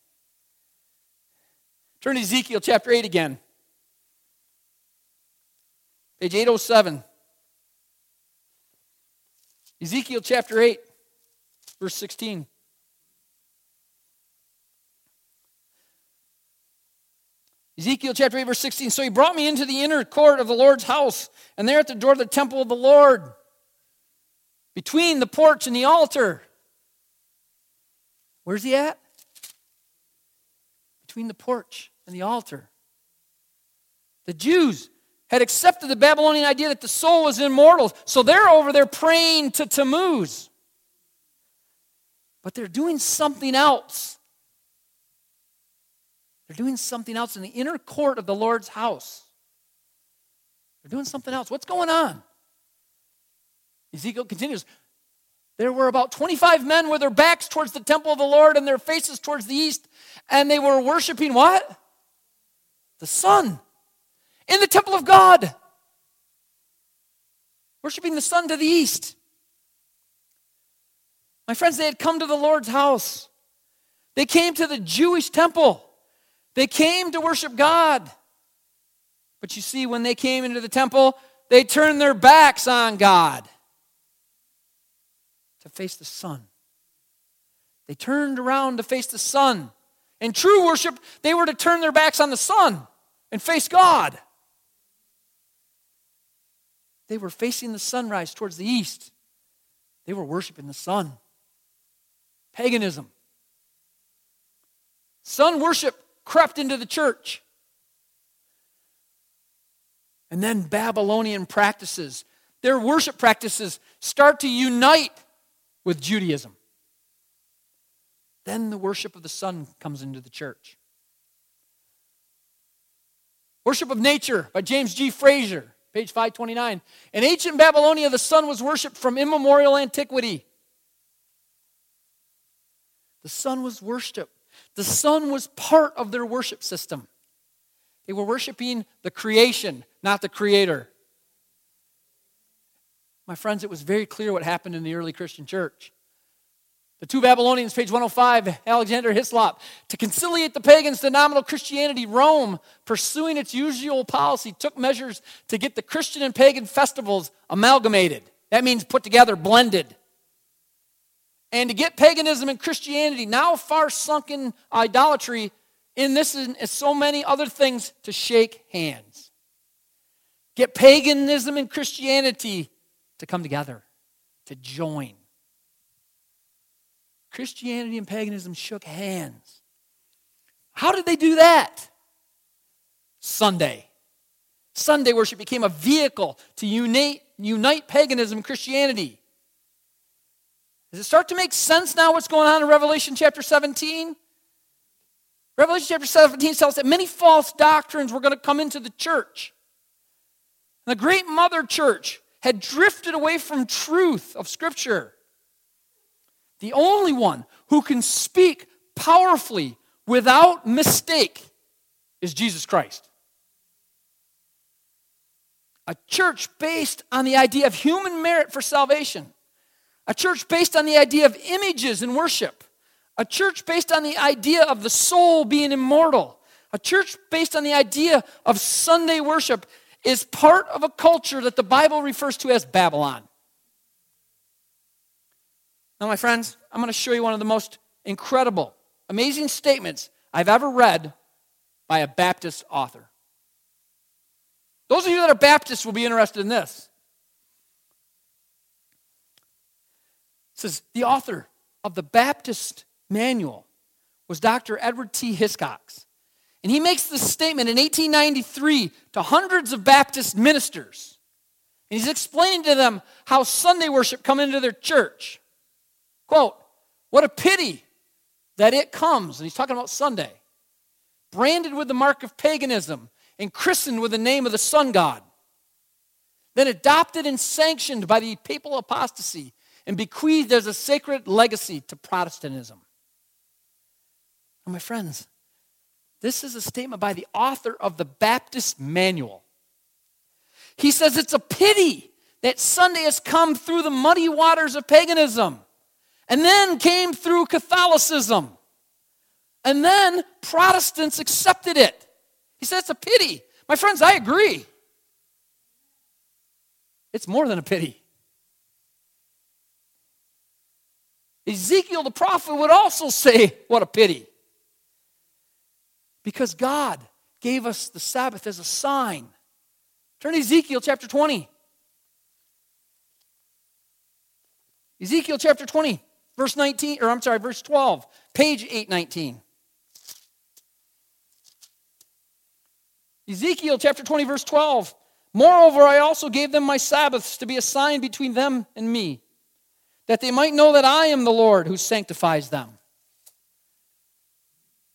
Turn to Ezekiel chapter 8 again. Page 807. Ezekiel chapter 8, verse 16. Ezekiel chapter 8, verse 16. So he brought me into the inner court of the Lord's house, and there at the door of the temple of the Lord, between the porch and the altar. Where's he at? Between the porch and the altar. The Jews had accepted the Babylonian idea that the soul was immortal, so they're over there praying to Tammuz. But they're doing something else. They're doing something else in the inner court of the Lord's house. They're doing something else. What's going on? Ezekiel continues. There were about 25 men with their backs towards the temple of the Lord and their faces towards the east, and they were worshiping what? The sun in the temple of God, worshiping the sun to the east. My friends, they had come to the Lord's house. They came to the Jewish temple. They came to worship God. But you see, when they came into the temple, they turned their backs on God to face the sun. They turned around to face the sun. In true worship, they were to turn their backs on the sun and face God. They were facing the sunrise towards the east. They were worshiping the sun. Paganism. Sun worship crept into the church. And then Babylonian practices, their worship practices start to unite with Judaism. Then the worship of the sun comes into the church. Worship of Nature by James G. Frazer page 529. In ancient Babylonia, the sun was worshiped from immemorial antiquity. The sun was worshiped. The sun was part of their worship system. They were worshiping the creation, not the creator. My friends, it was very clear what happened in the early Christian church. The two Babylonians, page 105, Alexander Hislop. To conciliate the pagans to nominal Christianity, Rome, pursuing its usual policy, took measures to get the Christian and pagan festivals amalgamated. That means put together, blended. and to get paganism and Christianity, now far sunken idolatry, in this and so many other things, to shake hands. Get paganism and Christianity to come together, to join. Christianity and paganism shook hands. How did they do that? Sunday. Sunday worship became a vehicle to unite, unite paganism and Christianity. Does it start to make sense now what's going on in Revelation chapter 17? Revelation chapter 17 tells us that many false doctrines were going to come into the church. And the great mother church had drifted away from truth of Scripture. The only one who can speak powerfully without mistake is Jesus Christ. A church based on the idea of human merit for salvation. A church based on the idea of images in worship. A church based on the idea of the soul being immortal. A church based on the idea of Sunday worship is part of a culture that the Bible refers to as Babylon. Now, my friends, I'm going to show you one of the most incredible, amazing statements I've ever read by a Baptist author. Those of you that are Baptists will be interested in this. It says the author of the Baptist Manual was Dr. Edward T. Hiscox. And he makes this statement in 1893 to hundreds of Baptist ministers. And he's explaining to them how Sunday worship come into their church. Quote, what a pity that it comes, and he's talking about Sunday, branded with the mark of paganism and christened with the name of the sun god, then adopted and sanctioned by the papal apostasy and bequeathed as a sacred legacy to Protestantism. And my friends, this is a statement by the author of the Baptist Manual. He says it's a pity that Sunday has come through the muddy waters of paganism and then came through Catholicism. And then Protestants accepted it. He said it's a pity. My friends, I agree. It's more than a pity. Ezekiel the prophet would also say, What a pity. Because God gave us the Sabbath as a sign. Turn to Ezekiel chapter 20. Ezekiel chapter 20. Verse 19, or I'm sorry, verse 12, page 819. Ezekiel chapter 20, verse 12. Moreover, I also gave them my Sabbaths to be a sign between them and me, that they might know that I am the Lord who sanctifies them.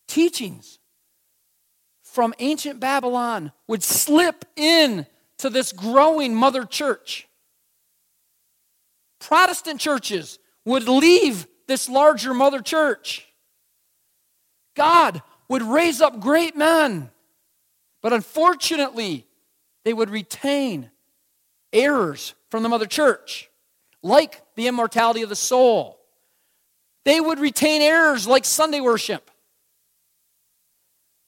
Teachings from ancient Babylon would slip in to this growing mother church. Protestant churches would leave this larger mother church. God would raise up great men, but unfortunately, they would retain errors from the mother church, like the immortality of the soul. They would retain errors like Sunday worship.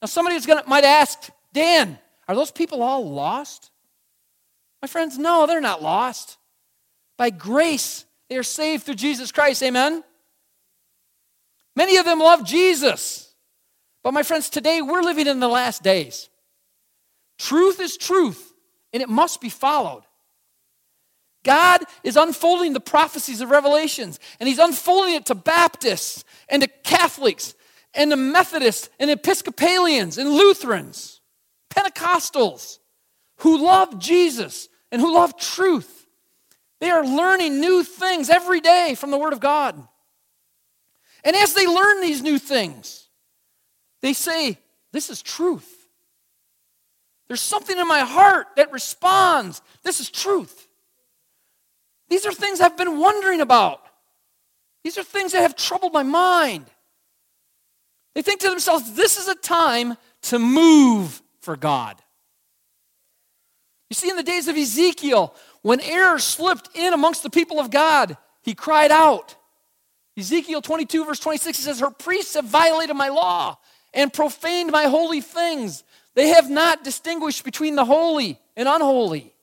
Now, somebody gonna, might ask, Dan, are those people all lost? My friends, no, they're not lost. By grace, they are saved through Jesus Christ. Amen? Many of them love Jesus. But my friends, today we're living in the last days. Truth is truth, and it must be followed. God is unfolding the prophecies of Revelations, and He's unfolding it to Baptists and to Catholics and to Methodists and Episcopalians and Lutherans, Pentecostals who love Jesus and who love truth. They are learning new things every day from the Word of God. And as they learn these new things, they say, This is truth. There's something in my heart that responds, This is truth. These are things I've been wondering about. These are things that have troubled my mind. They think to themselves, This is a time to move for God. You see, in the days of Ezekiel, when error slipped in amongst the people of God, he cried out. Ezekiel 22, verse 26, he says, Her priests have violated my law and profaned my holy things. They have not distinguished between the holy and unholy.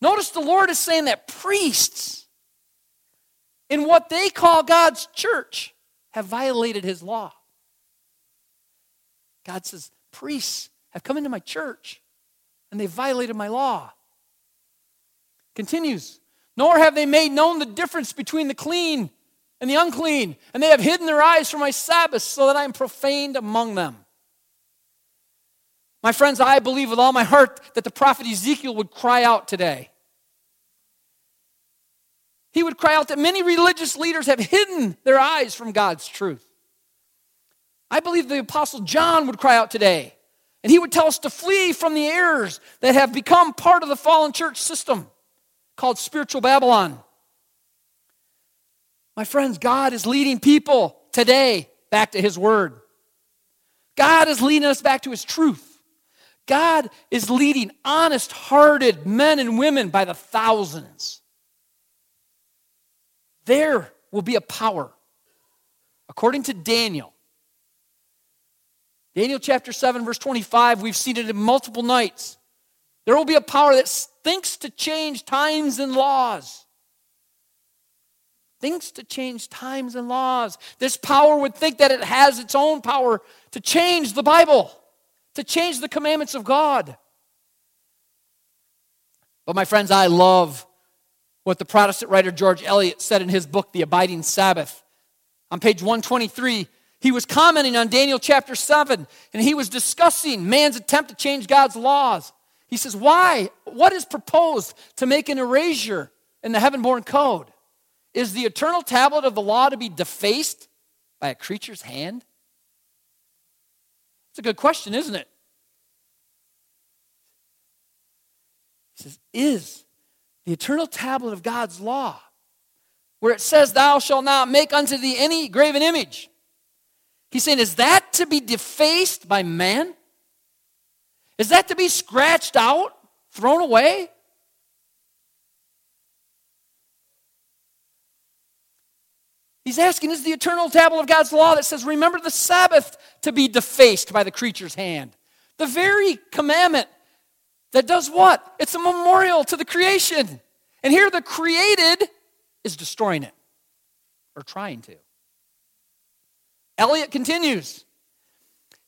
Notice the Lord is saying that priests in what they call God's church have violated his law. God says, Priests have come into my church and they violated my law. Continues, nor have they made known the difference between the clean and the unclean, and they have hidden their eyes from my Sabbath so that I am profaned among them. My friends, I believe with all my heart that the prophet Ezekiel would cry out today. He would cry out that many religious leaders have hidden their eyes from God's truth. I believe the Apostle John would cry out today, and he would tell us to flee from the errors that have become part of the fallen church system called spiritual Babylon. My friends, God is leading people today back to His Word. God is leading us back to His truth. God is leading honest hearted men and women by the thousands. There will be a power. According to Daniel, Daniel chapter 7, verse 25, we've seen it in multiple nights. There will be a power that thinks to change times and laws. Thinks to change times and laws. This power would think that it has its own power to change the Bible, to change the commandments of God. But my friends, I love what the Protestant writer George Elliott said in his book, The Abiding Sabbath. On page 123, he was commenting on Daniel chapter 7, and he was discussing man's attempt to change God's laws. He says, Why? What is proposed to make an erasure in the heaven born code? Is the eternal tablet of the law to be defaced by a creature's hand? It's a good question, isn't it? He says, Is the eternal tablet of God's law, where it says, Thou shalt not make unto thee any graven image. He's saying, Is that to be defaced by man? Is that to be scratched out, thrown away? He's asking, is the eternal tablet of God's law that says, remember the Sabbath to be defaced by the creature's hand? The very commandment that does what? It's a memorial to the creation. And here the created is destroying it or trying to. Elliott continues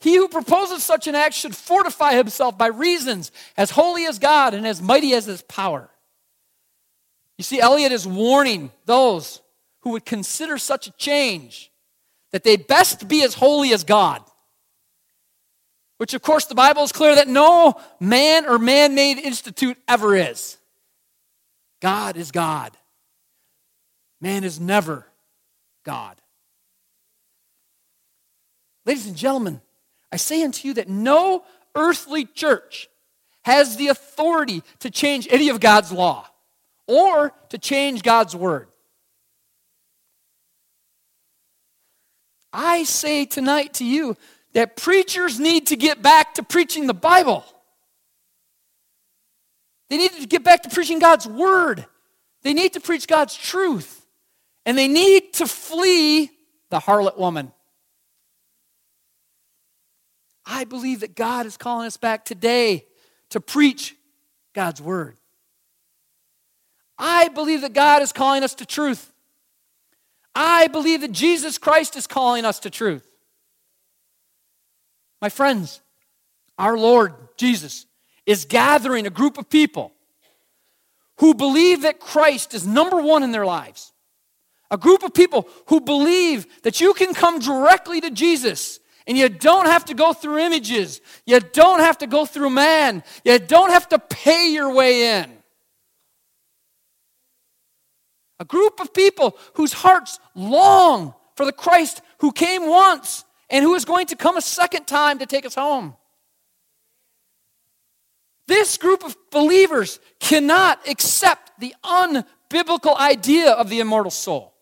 He who proposes such an act should fortify himself by reasons as holy as God and as mighty as his power. You see, Elliott is warning those who would consider such a change that they best be as holy as God. Which, of course, the Bible is clear that no man or man made institute ever is. God is God. Man is never God. Ladies and gentlemen, I say unto you that no earthly church has the authority to change any of God's law or to change God's word. I say tonight to you that preachers need to get back to preaching the Bible. They need to get back to preaching God's word. They need to preach God's truth. And they need to flee the harlot woman. I believe that God is calling us back today to preach God's word. I believe that God is calling us to truth. I believe that Jesus Christ is calling us to truth. My friends, our Lord Jesus is gathering a group of people who believe that Christ is number one in their lives. A group of people who believe that you can come directly to Jesus and you don't have to go through images. You don't have to go through man. You don't have to pay your way in. A group of people whose hearts long for the Christ who came once and who is going to come a second time to take us home. This group of believers cannot accept the unbiblical idea of the immortal soul.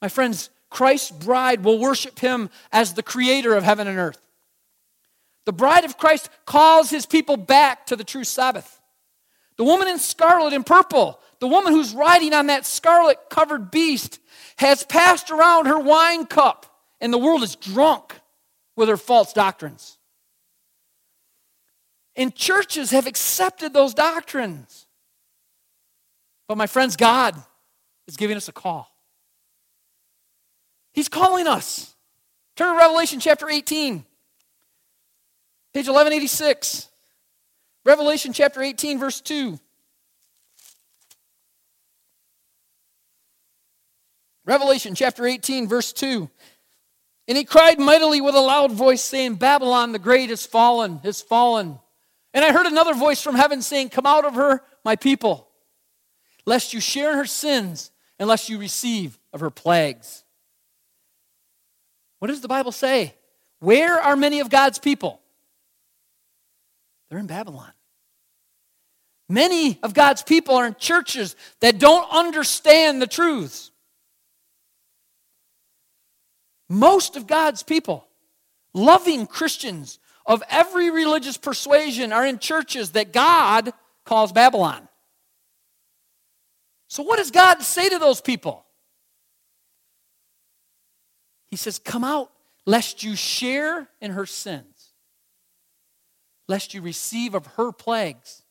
My friends, Christ's bride will worship him as the creator of heaven and earth. The bride of Christ calls his people back to the true Sabbath. The woman in scarlet and purple, the woman who's riding on that scarlet covered beast, has passed around her wine cup, and the world is drunk with her false doctrines. And churches have accepted those doctrines. But my friends, God is giving us a call. He's calling us. Turn to Revelation chapter 18, page 1186. Revelation chapter 18, verse 2. Revelation chapter 18, verse 2. And he cried mightily with a loud voice, saying, Babylon the great is fallen, is fallen. And I heard another voice from heaven saying, Come out of her, my people, lest you share in her sins, unless you receive of her plagues. What does the Bible say? Where are many of God's people? They're in Babylon. Many of God's people are in churches that don't understand the truths. Most of God's people, loving Christians of every religious persuasion, are in churches that God calls Babylon. So, what does God say to those people? He says, Come out, lest you share in her sins, lest you receive of her plagues.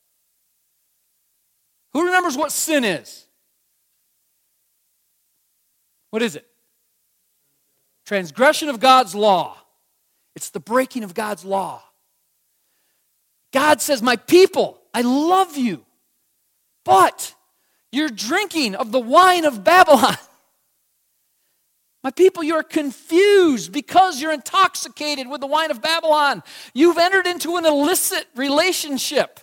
Who remembers what sin is? What is it? Transgression of God's law. It's the breaking of God's law. God says, My people, I love you, but you're drinking of the wine of Babylon. My people, you're confused because you're intoxicated with the wine of Babylon. You've entered into an illicit relationship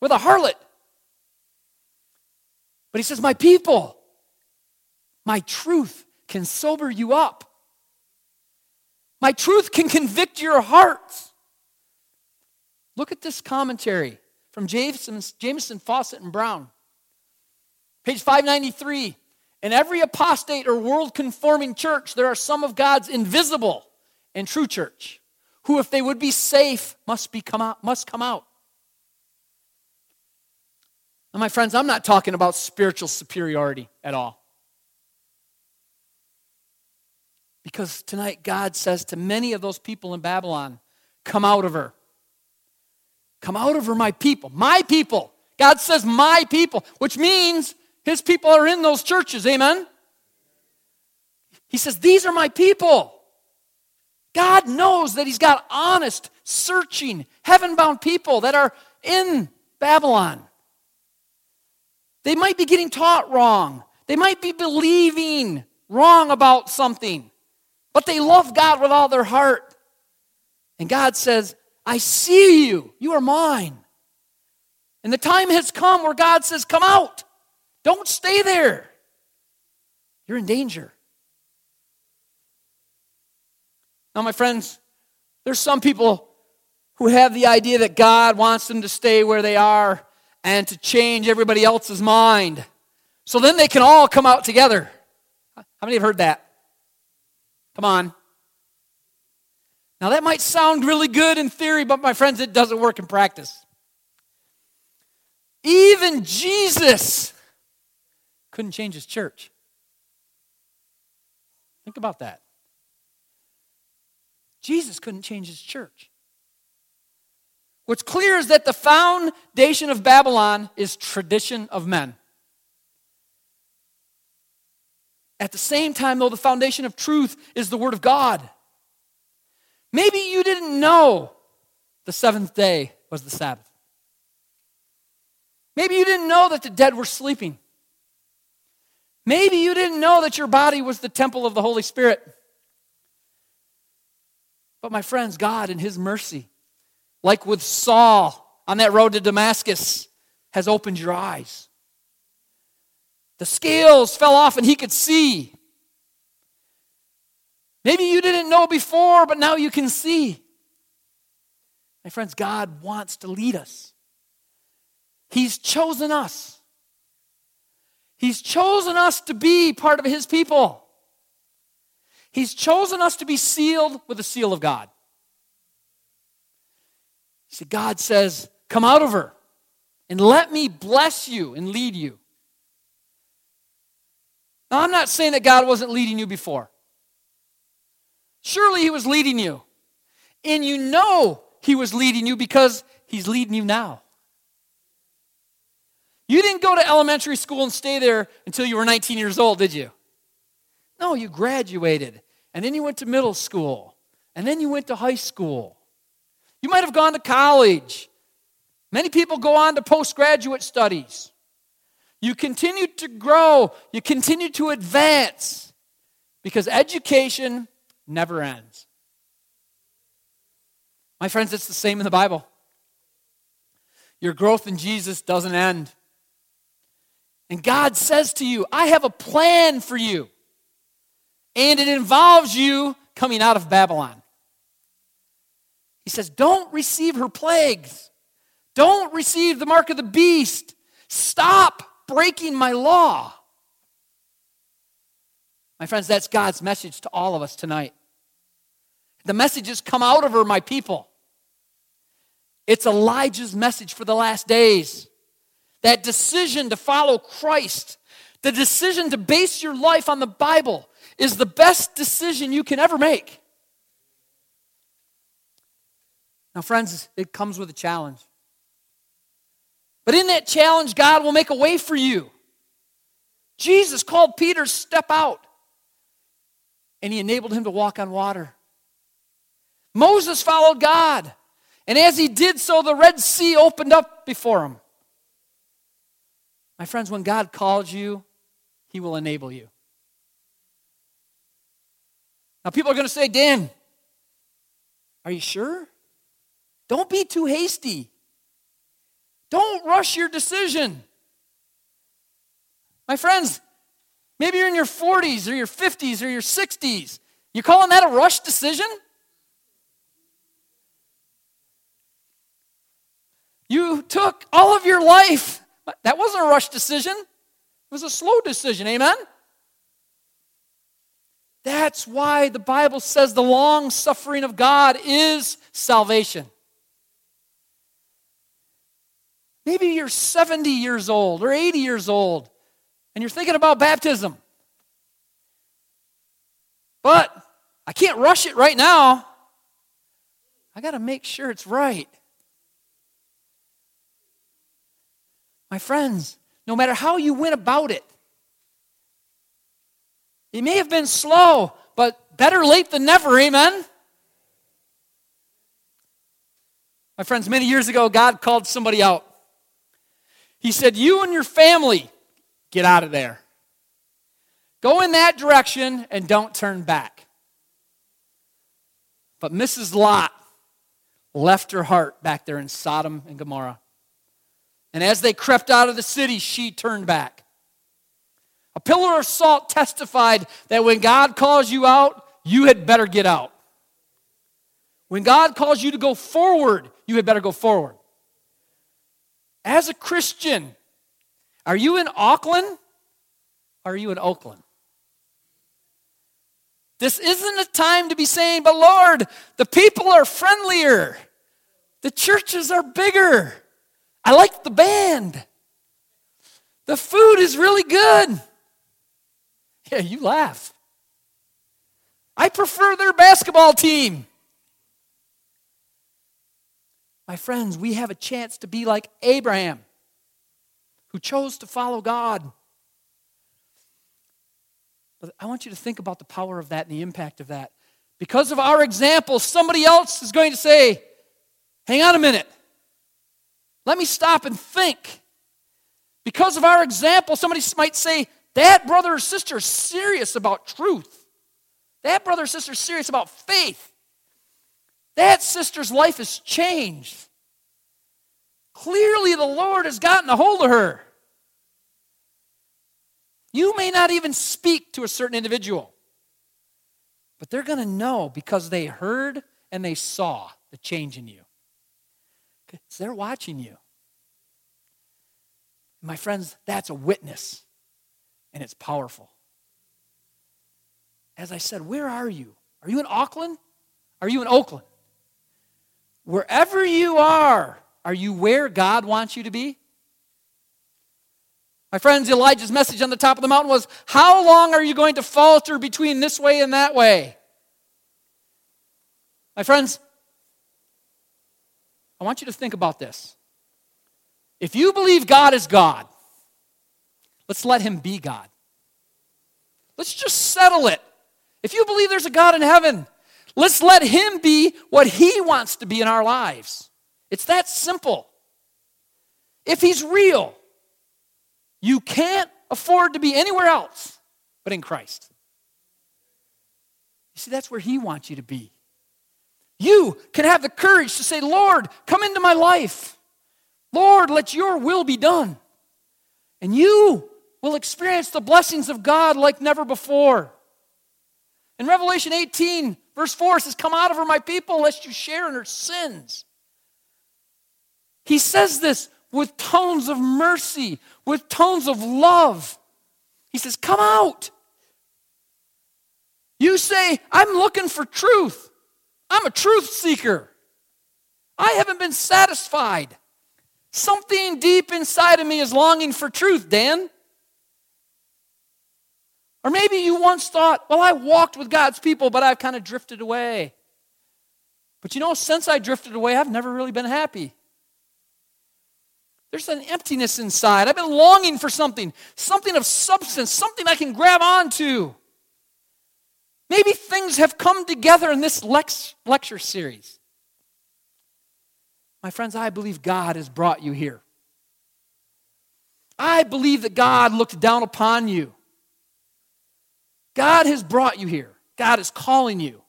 with a harlot. But he says, My people, my truth can sober you up. My truth can convict your hearts. Look at this commentary from Jameson, Jamieson, Fausset, and Brown. Page 593. In every apostate or world conforming church, there are some of God's invisible and true church who, if they would be safe, must, be come out, must come out. Now, my friends, I'm not talking about spiritual superiority at all. Because tonight, God says to many of those people in Babylon, Come out of her. Come out of her, my people. My people. God says, My people, which means his people are in those churches. Amen? He says, These are my people. God knows that He's got honest, searching, heaven bound people that are in Babylon. They might be getting taught wrong, they might be believing wrong about something, but they love God with all their heart. And God says, I see you. You are mine. And the time has come where God says, Come out. Don't stay there. You're in danger. Now, my friends, there's some people who have the idea that God wants them to stay where they are and to change everybody else's mind. So then they can all come out together. How many have heard that? Come on. Now, that might sound really good in theory, but my friends, it doesn't work in practice. Even Jesus couldn't change his church. Think about that. Jesus couldn't change his church. What's clear is that the foundation of Babylon is tradition of men. At the same time, though, the foundation of truth is the Word of God. Maybe you didn't know the seventh day was the Sabbath. Maybe you didn't know that the dead were sleeping. Maybe you didn't know that your body was the temple of the Holy Spirit. But my friends, God in His mercy, like with Saul on that road to Damascus, has opened your eyes. The scales fell off and he could see. Maybe you didn't know before, but now you can see. My friends, God wants to lead us. He's chosen us. He's chosen us to be part of His people. He's chosen us to be sealed with the seal of God. See, God says, Come out of her and let me bless you and lead you. Now, I'm not saying that God wasn't leading you before. Surely He was leading you. And you know He was leading you because He's leading you now. You didn't go to elementary school and stay there until you were 19 years old, did you? No, you graduated. And then you went to middle school. And then you went to high school. You might have gone to college. Many people go on to postgraduate studies. You continue to grow, you continue to advance because education never ends. My friends, it's the same in the Bible. Your growth in Jesus doesn't end. And God says to you, I have a plan for you. And it involves you coming out of Babylon. He says, Don't receive her plagues. Don't receive the mark of the beast. Stop breaking my law. My friends, that's God's message to all of us tonight. The message has come out of her, my people. It's Elijah's message for the last days. That decision to follow Christ, the decision to base your life on the Bible, is the best decision you can ever make. Now, friends, it comes with a challenge. But in that challenge, God will make a way for you. Jesus called Peter, to step out, and he enabled him to walk on water. Moses followed God, and as he did so, the Red Sea opened up before him. My friends, when God calls you, he will enable you. Now, people are going to say, Dan, are you sure? Don't be too hasty. Don't rush your decision. My friends, maybe you're in your 40s or your 50s or your 60s. You're calling that a rush decision? You took all of your life. That wasn't a rush decision. It was a slow decision. Amen? That's why the Bible says the long suffering of God is salvation. Maybe you're 70 years old or 80 years old and you're thinking about baptism. But I can't rush it right now. I got to make sure it's right. My friends, no matter how you went about it, it may have been slow, but better late than never, amen? My friends, many years ago, God called somebody out. He said, You and your family, get out of there. Go in that direction and don't turn back. But Mrs. Lot left her heart back there in Sodom and Gomorrah. And as they crept out of the city, she turned back. A pillar of salt testified that when God calls you out, you had better get out. When God calls you to go forward, you had better go forward. As a Christian, are you in Auckland? Are you in Oakland? This isn't a time to be saying, but Lord, the people are friendlier. The churches are bigger. I like the band. The food is really good. Yeah, you laugh. I prefer their basketball team. My friends, we have a chance to be like Abraham, who chose to follow God. But I want you to think about the power of that and the impact of that. Because of our example, somebody else is going to say, Hang on a minute. Let me stop and think. Because of our example, somebody might say, That brother or sister is serious about truth. That brother or sister is serious about faith. That sister's life has changed. Clearly, the Lord has gotten a hold of her. You may not even speak to a certain individual, but they're going to know because they heard and they saw the change in you. So they're watching you. My friends, that's a witness, and it's powerful. As I said, where are you? Are you in Auckland? Are you in Oakland? Wherever you are, are you where God wants you to be? My friends, Elijah's message on the top of the mountain was How long are you going to falter between this way and that way? My friends, I want you to think about this. If you believe God is God, Let's let him be God. Let's just settle it. If you believe there's a God in heaven, let's let him be what he wants to be in our lives. It's that simple. If he's real, you can't afford to be anywhere else but in Christ. You see, that's where he wants you to be. You can have the courage to say, Lord, come into my life. Lord, let your will be done. And you will experience the blessings of God like never before. In Revelation 18, verse 4 says, Come out of her, my people, lest you share in her sins. He says this with tones of mercy, with tones of love. He says, Come out. You say, I'm looking for truth. I'm a truth seeker. I haven't been satisfied. Something deep inside of me is longing for truth, Dan. Or maybe you once thought, well, I walked with God's people, but I've kind of drifted away. But you know, since I drifted away, I've never really been happy. There's an emptiness inside. I've been longing for something, something of substance, something I can grab onto. Maybe things have come together in this lecture series. My friends, I believe God has brought you here. I believe that God looked down upon you. God has brought you here. God is calling you.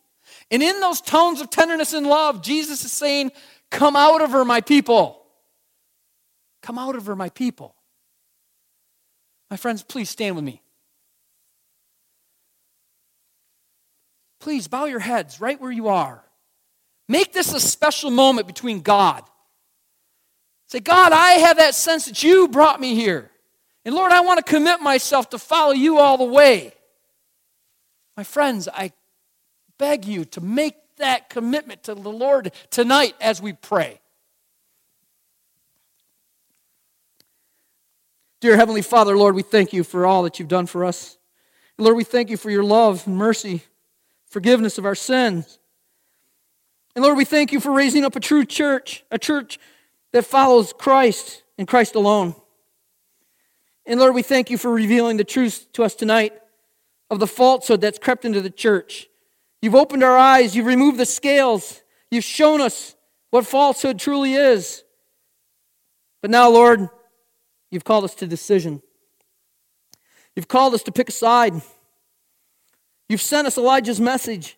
And in those tones of tenderness and love, Jesus is saying, Come out of her, my people. Come out of her, my people. My friends, please stand with me. Please bow your heads right where you are. Make this a special moment between God. Say, God, I have that sense that you brought me here. And Lord, I want to commit myself to follow you all the way. My friends, I beg you to make that commitment to the Lord tonight as we pray. Dear Heavenly Father, Lord, we thank you for all that you've done for us. Lord, we thank you for your love and mercy forgiveness of our sins. And Lord, we thank you for raising up a true church, a church that follows Christ and Christ alone. And Lord, we thank you for revealing the truth to us tonight of the falsehood that's crept into the church. You've opened our eyes, you've removed the scales, you've shown us what falsehood truly is. But now, Lord, you've called us to decision. You've called us to pick a side. You've sent us Elijah's message.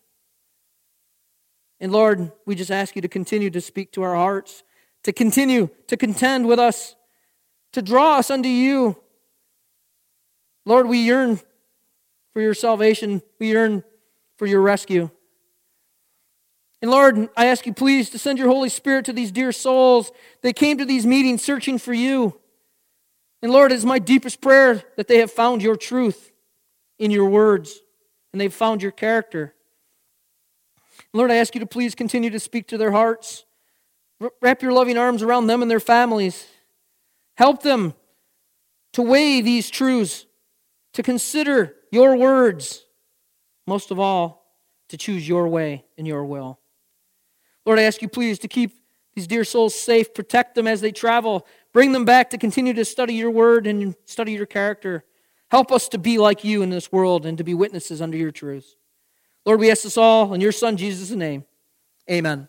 And Lord, we just ask you to continue to speak to our hearts, to continue to contend with us, to draw us unto you. Lord, we yearn for your salvation, we yearn for your rescue. And Lord, I ask you please to send your Holy Spirit to these dear souls. They came to these meetings searching for you. And Lord, it is my deepest prayer that they have found your truth in your words and they've found your character. Lord, I ask you to please continue to speak to their hearts. Wrap your loving arms around them and their families. Help them to weigh these truths, to consider your words, most of all, to choose your way and your will. Lord, I ask you please to keep these dear souls safe, protect them as they travel, bring them back to continue to study your word and study your character. Help us to be like you in this world and to be witnesses under your truths. Lord, we ask this all in your Son Jesus' name. Amen.